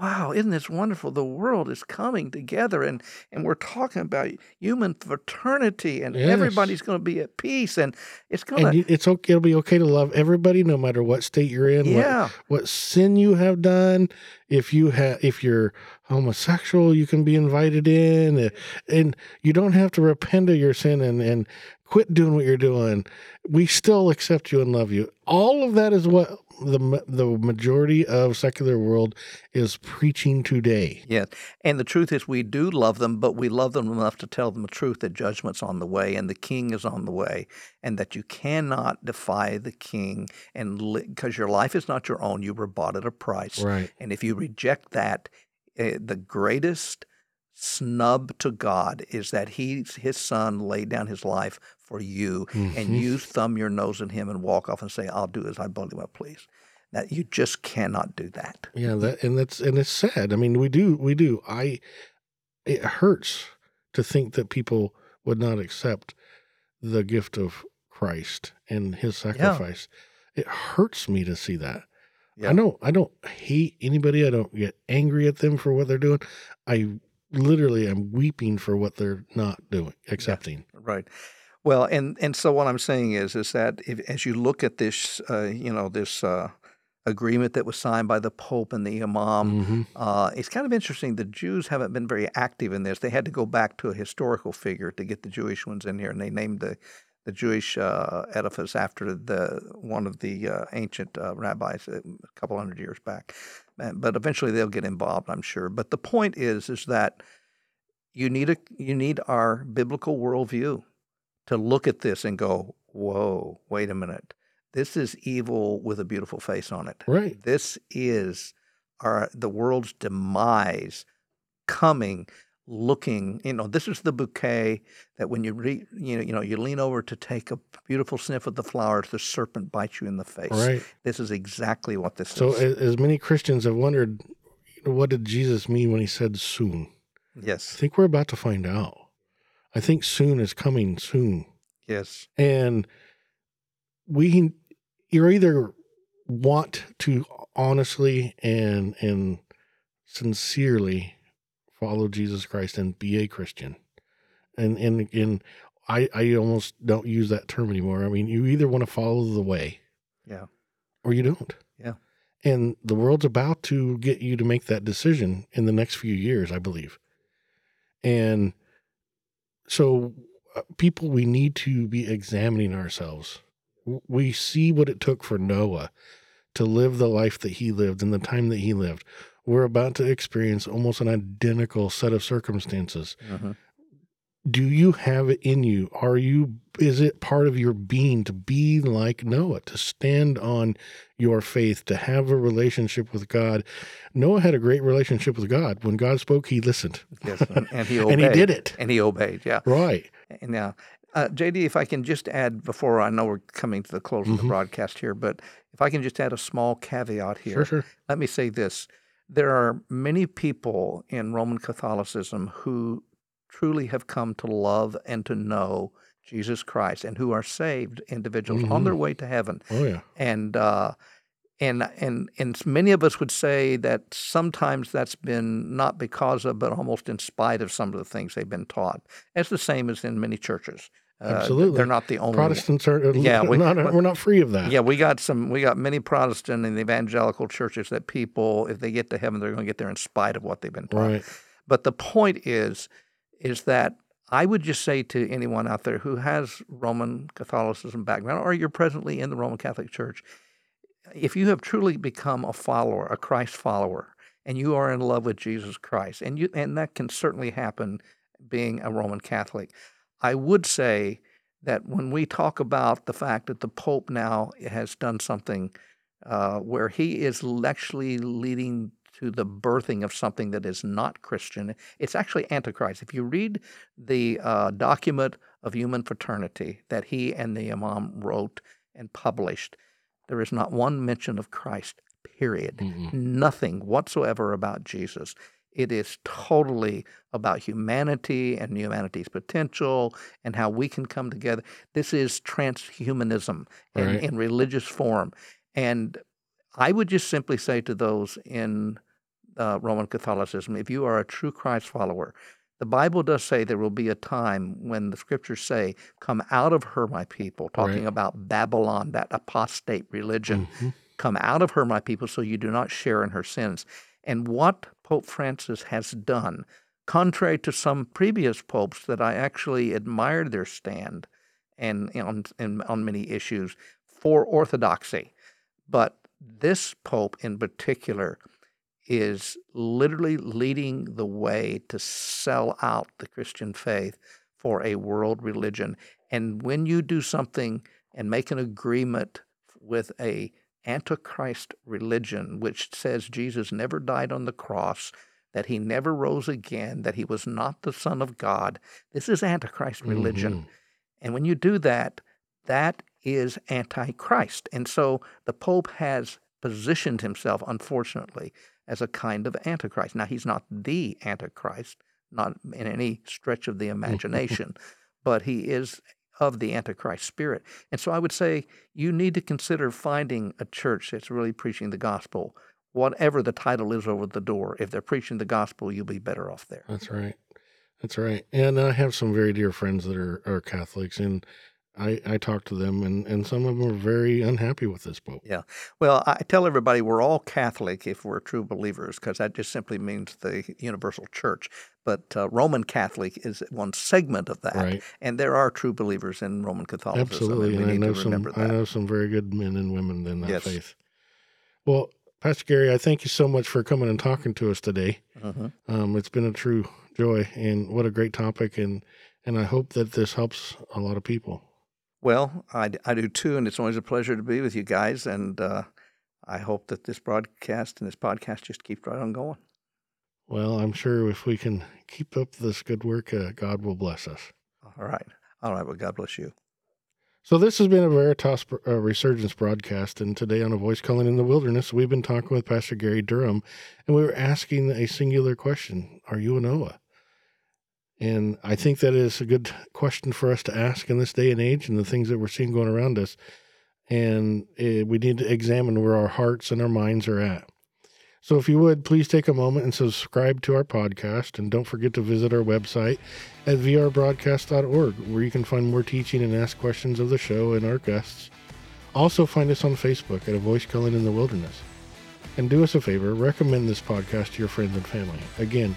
Speaker 2: wow, isn't this wonderful? The world is coming together and, and we're talking about human fraternity and
Speaker 1: Yes.
Speaker 2: everybody's going to be at peace and it's going
Speaker 1: And
Speaker 2: to,
Speaker 1: it's okay. It'll be okay to love everybody, no matter what state you're in, what,
Speaker 2: yeah,
Speaker 1: what sin you have done. If you have, if you're homosexual, you can be invited in, uh, and you don't have to repent of your sin and and quit doing what you're doing. We still accept you and love you. All of that is what the the majority of secular world is preaching today.
Speaker 2: yeah. And the truth is, we do love them, but we love them enough to tell them the truth that judgment's on the way and the king is on the way, and that you cannot defy the king and because your life is not your own, you were bought at a price.
Speaker 1: Right.
Speaker 2: And if you reject that, uh, the greatest snub to God is that he, his son laid down his life for you, and
Speaker 1: Mhm.
Speaker 2: you thumb your nose at him and walk off and say, "I'll do as I believe I please." That you just cannot do that.
Speaker 1: Yeah, that and that's and it's sad. I mean, we do we do. I it hurts to think that people would not accept the gift of Christ and his sacrifice. It hurts me to see that.
Speaker 2: Yeah.
Speaker 1: I don't I don't hate anybody. I don't get angry at them for what they're doing. I literally am weeping for what they're not doing, accepting.
Speaker 2: Right. Well, and and so what I'm saying is is that if, as you look at this, uh, you know, this uh, agreement that was signed by the Pope and the Imam,
Speaker 1: hmm
Speaker 2: Uh, it's kind of interesting. The Jews haven't been very active in this. They had to go back to a historical figure to get the Jewish ones in here, and they named the the Jewish uh, edifice after the one of the uh, ancient uh, rabbis a couple hundred years back. Uh, But eventually they'll get involved, I'm sure. But the point is, is that you need a you need our biblical worldview to look at this and go, "Whoa, wait a minute! This is evil with a beautiful face on it."
Speaker 1: Right.
Speaker 2: This is our the world's demise coming looking you know this is the bouquet that when you re, you know you know you lean over to take a beautiful sniff of the flowers the serpent bites you in the face
Speaker 1: Right.
Speaker 2: this is exactly what this
Speaker 1: So
Speaker 2: is
Speaker 1: a- as many Christians have wondered, you know, what did Jesus mean when he said soon?
Speaker 2: Yes.
Speaker 1: I think we're about to find out. I think soon is coming soon.
Speaker 2: yes
Speaker 1: and we you're either want to honestly and and sincerely follow Jesus Christ and be a Christian. And and and I I almost don't use that term anymore. I mean, you either want to follow the way
Speaker 2: yeah
Speaker 1: or you don't.
Speaker 2: Yeah.
Speaker 1: And the world's about to get you to make that decision in the next few years, I believe. And so, uh, people, we need to be examining ourselves. We see what it took for Noah to live the life that he lived in the time that he lived. We're about to experience almost an identical set of circumstances.
Speaker 2: Mhm.
Speaker 1: do you have it in you? Are you is it part of your being to be like noah to stand on your faith to have a relationship with god? Noah had a great relationship with god. When god spoke he listened.
Speaker 2: Yes and, he obeyed
Speaker 1: and he did it.
Speaker 2: And he obeyed yeah.
Speaker 1: Right.
Speaker 2: And Now, uh, JD, if I can just add before I know we're coming to the close of the
Speaker 1: Mhm.
Speaker 2: broadcast here, but if I can just add a small caveat here.
Speaker 1: sure sure.
Speaker 2: Let me say this there are many people in Roman Catholicism who truly have come to love and to know Jesus Christ and who are saved individuals on
Speaker 1: Mhm.
Speaker 2: their way to heaven.
Speaker 1: oh yeah
Speaker 2: And uh, and and and many of us would say that sometimes that's been not because of, but almost in spite of some of the things they've been taught. It's the same as in many churches. Uh,
Speaker 1: Absolutely.
Speaker 2: they're not the only
Speaker 1: protestants are
Speaker 2: Yeah, we,
Speaker 1: we're not free of that
Speaker 2: yeah, we got some. We got many Protestant and evangelical churches that people, if they get to heaven, they're going to get there in spite of what they've been taught.
Speaker 1: right
Speaker 2: But the point is, is that I would just say to anyone out there who has Roman Catholicism background, or you're presently in the Roman Catholic Church, if you have truly become a follower, a Christ follower, and you are in love with Jesus Christ, and you and that can certainly happen being a Roman Catholic, I would say that when we talk about the fact that the Pope now has done something uh, where he is actually leading to the birthing of something that is not Christian, it's actually Antichrist. If you read the uh, document of human fraternity that he and the Imam wrote and published, there is not one mention of Christ, period.
Speaker 1: Mm-mm.
Speaker 2: Nothing whatsoever about Jesus. It is totally about humanity and humanity's potential and how we can come together. This is transhumanism in,
Speaker 1: Right.
Speaker 2: in religious form. And I would just simply say to those in uh, Roman Catholicism, if you are a true Christ follower, the Bible does say there will be a time when the scriptures say, Come out of her, my people, talking
Speaker 1: Right.
Speaker 2: about Babylon, that apostate religion.
Speaker 1: Mhm.
Speaker 2: Come out of her, my people, so you do not share in her sins. And what Pope Francis has done, contrary to some previous popes that I actually admired their stand and on, and on many issues for orthodoxy, but this pope in particular is literally leading the way to sell out the Christian faith for a world religion. And when you do something and make an agreement with a antichrist religion which says Jesus never died on the cross, that he never rose again, that he was not the son of God, this is antichrist religion.
Speaker 1: Mhm.
Speaker 2: And when you do that, that is antichrist. And so the Pope has positioned himself, unfortunately, as a kind of antichrist. Now, he's not the antichrist, not in any stretch of the imagination, but he is of the antichrist spirit. And so I would say you need to consider finding a church that's really preaching the gospel. Whatever the title is over the door, if they're preaching the gospel, you'll be better off there.
Speaker 1: That's right. That's right. And I have some very dear friends that are, are Catholics, and I, I talk to them, and, and some of them are very unhappy with this Pope.
Speaker 2: Yeah. Well, I tell everybody we're all Catholic if we're true believers, because that just simply means the universal church. But uh, Roman Catholic is one segment of that,
Speaker 1: Right.
Speaker 2: and there are true believers in Roman Catholicism.
Speaker 1: Absolutely.
Speaker 2: and
Speaker 1: And I know some
Speaker 2: remember
Speaker 1: I know some very good men and women in that
Speaker 2: Yes.
Speaker 1: faith. Well, Pastor Gary, I thank you so much for coming and talking to us today.
Speaker 2: Mhm.
Speaker 1: Um, it's been a true joy, and what a great topic, and and I hope that this helps a lot of people.
Speaker 2: Well, I, I do too, and it's always a pleasure to be with you guys. And uh, I hope that this broadcast and this podcast just keep right on going.
Speaker 1: Well, I'm sure if we can keep up this good work, uh, God will bless us.
Speaker 2: All right. All right. Well, God bless you.
Speaker 1: So this has been a Veritas uh, Resurgence broadcast, and today on A Voice Calling in the Wilderness, we've been talking with Pastor Gary Durham, and we were asking a singular question: Are you a Noah? And I think that is a good question for us to ask in this day and age, and the things that we're seeing going around us. And uh, we need to examine where our hearts and our minds are at. So, if you would, please take a moment and subscribe to our podcast. And don't forget to visit our website at vrbroadcast.org, where you can find more teaching and ask questions of the show and our guests. Also, find us on Facebook at A Voice Calling in the Wilderness. And do us a favor, recommend this podcast to your friends and family. Again,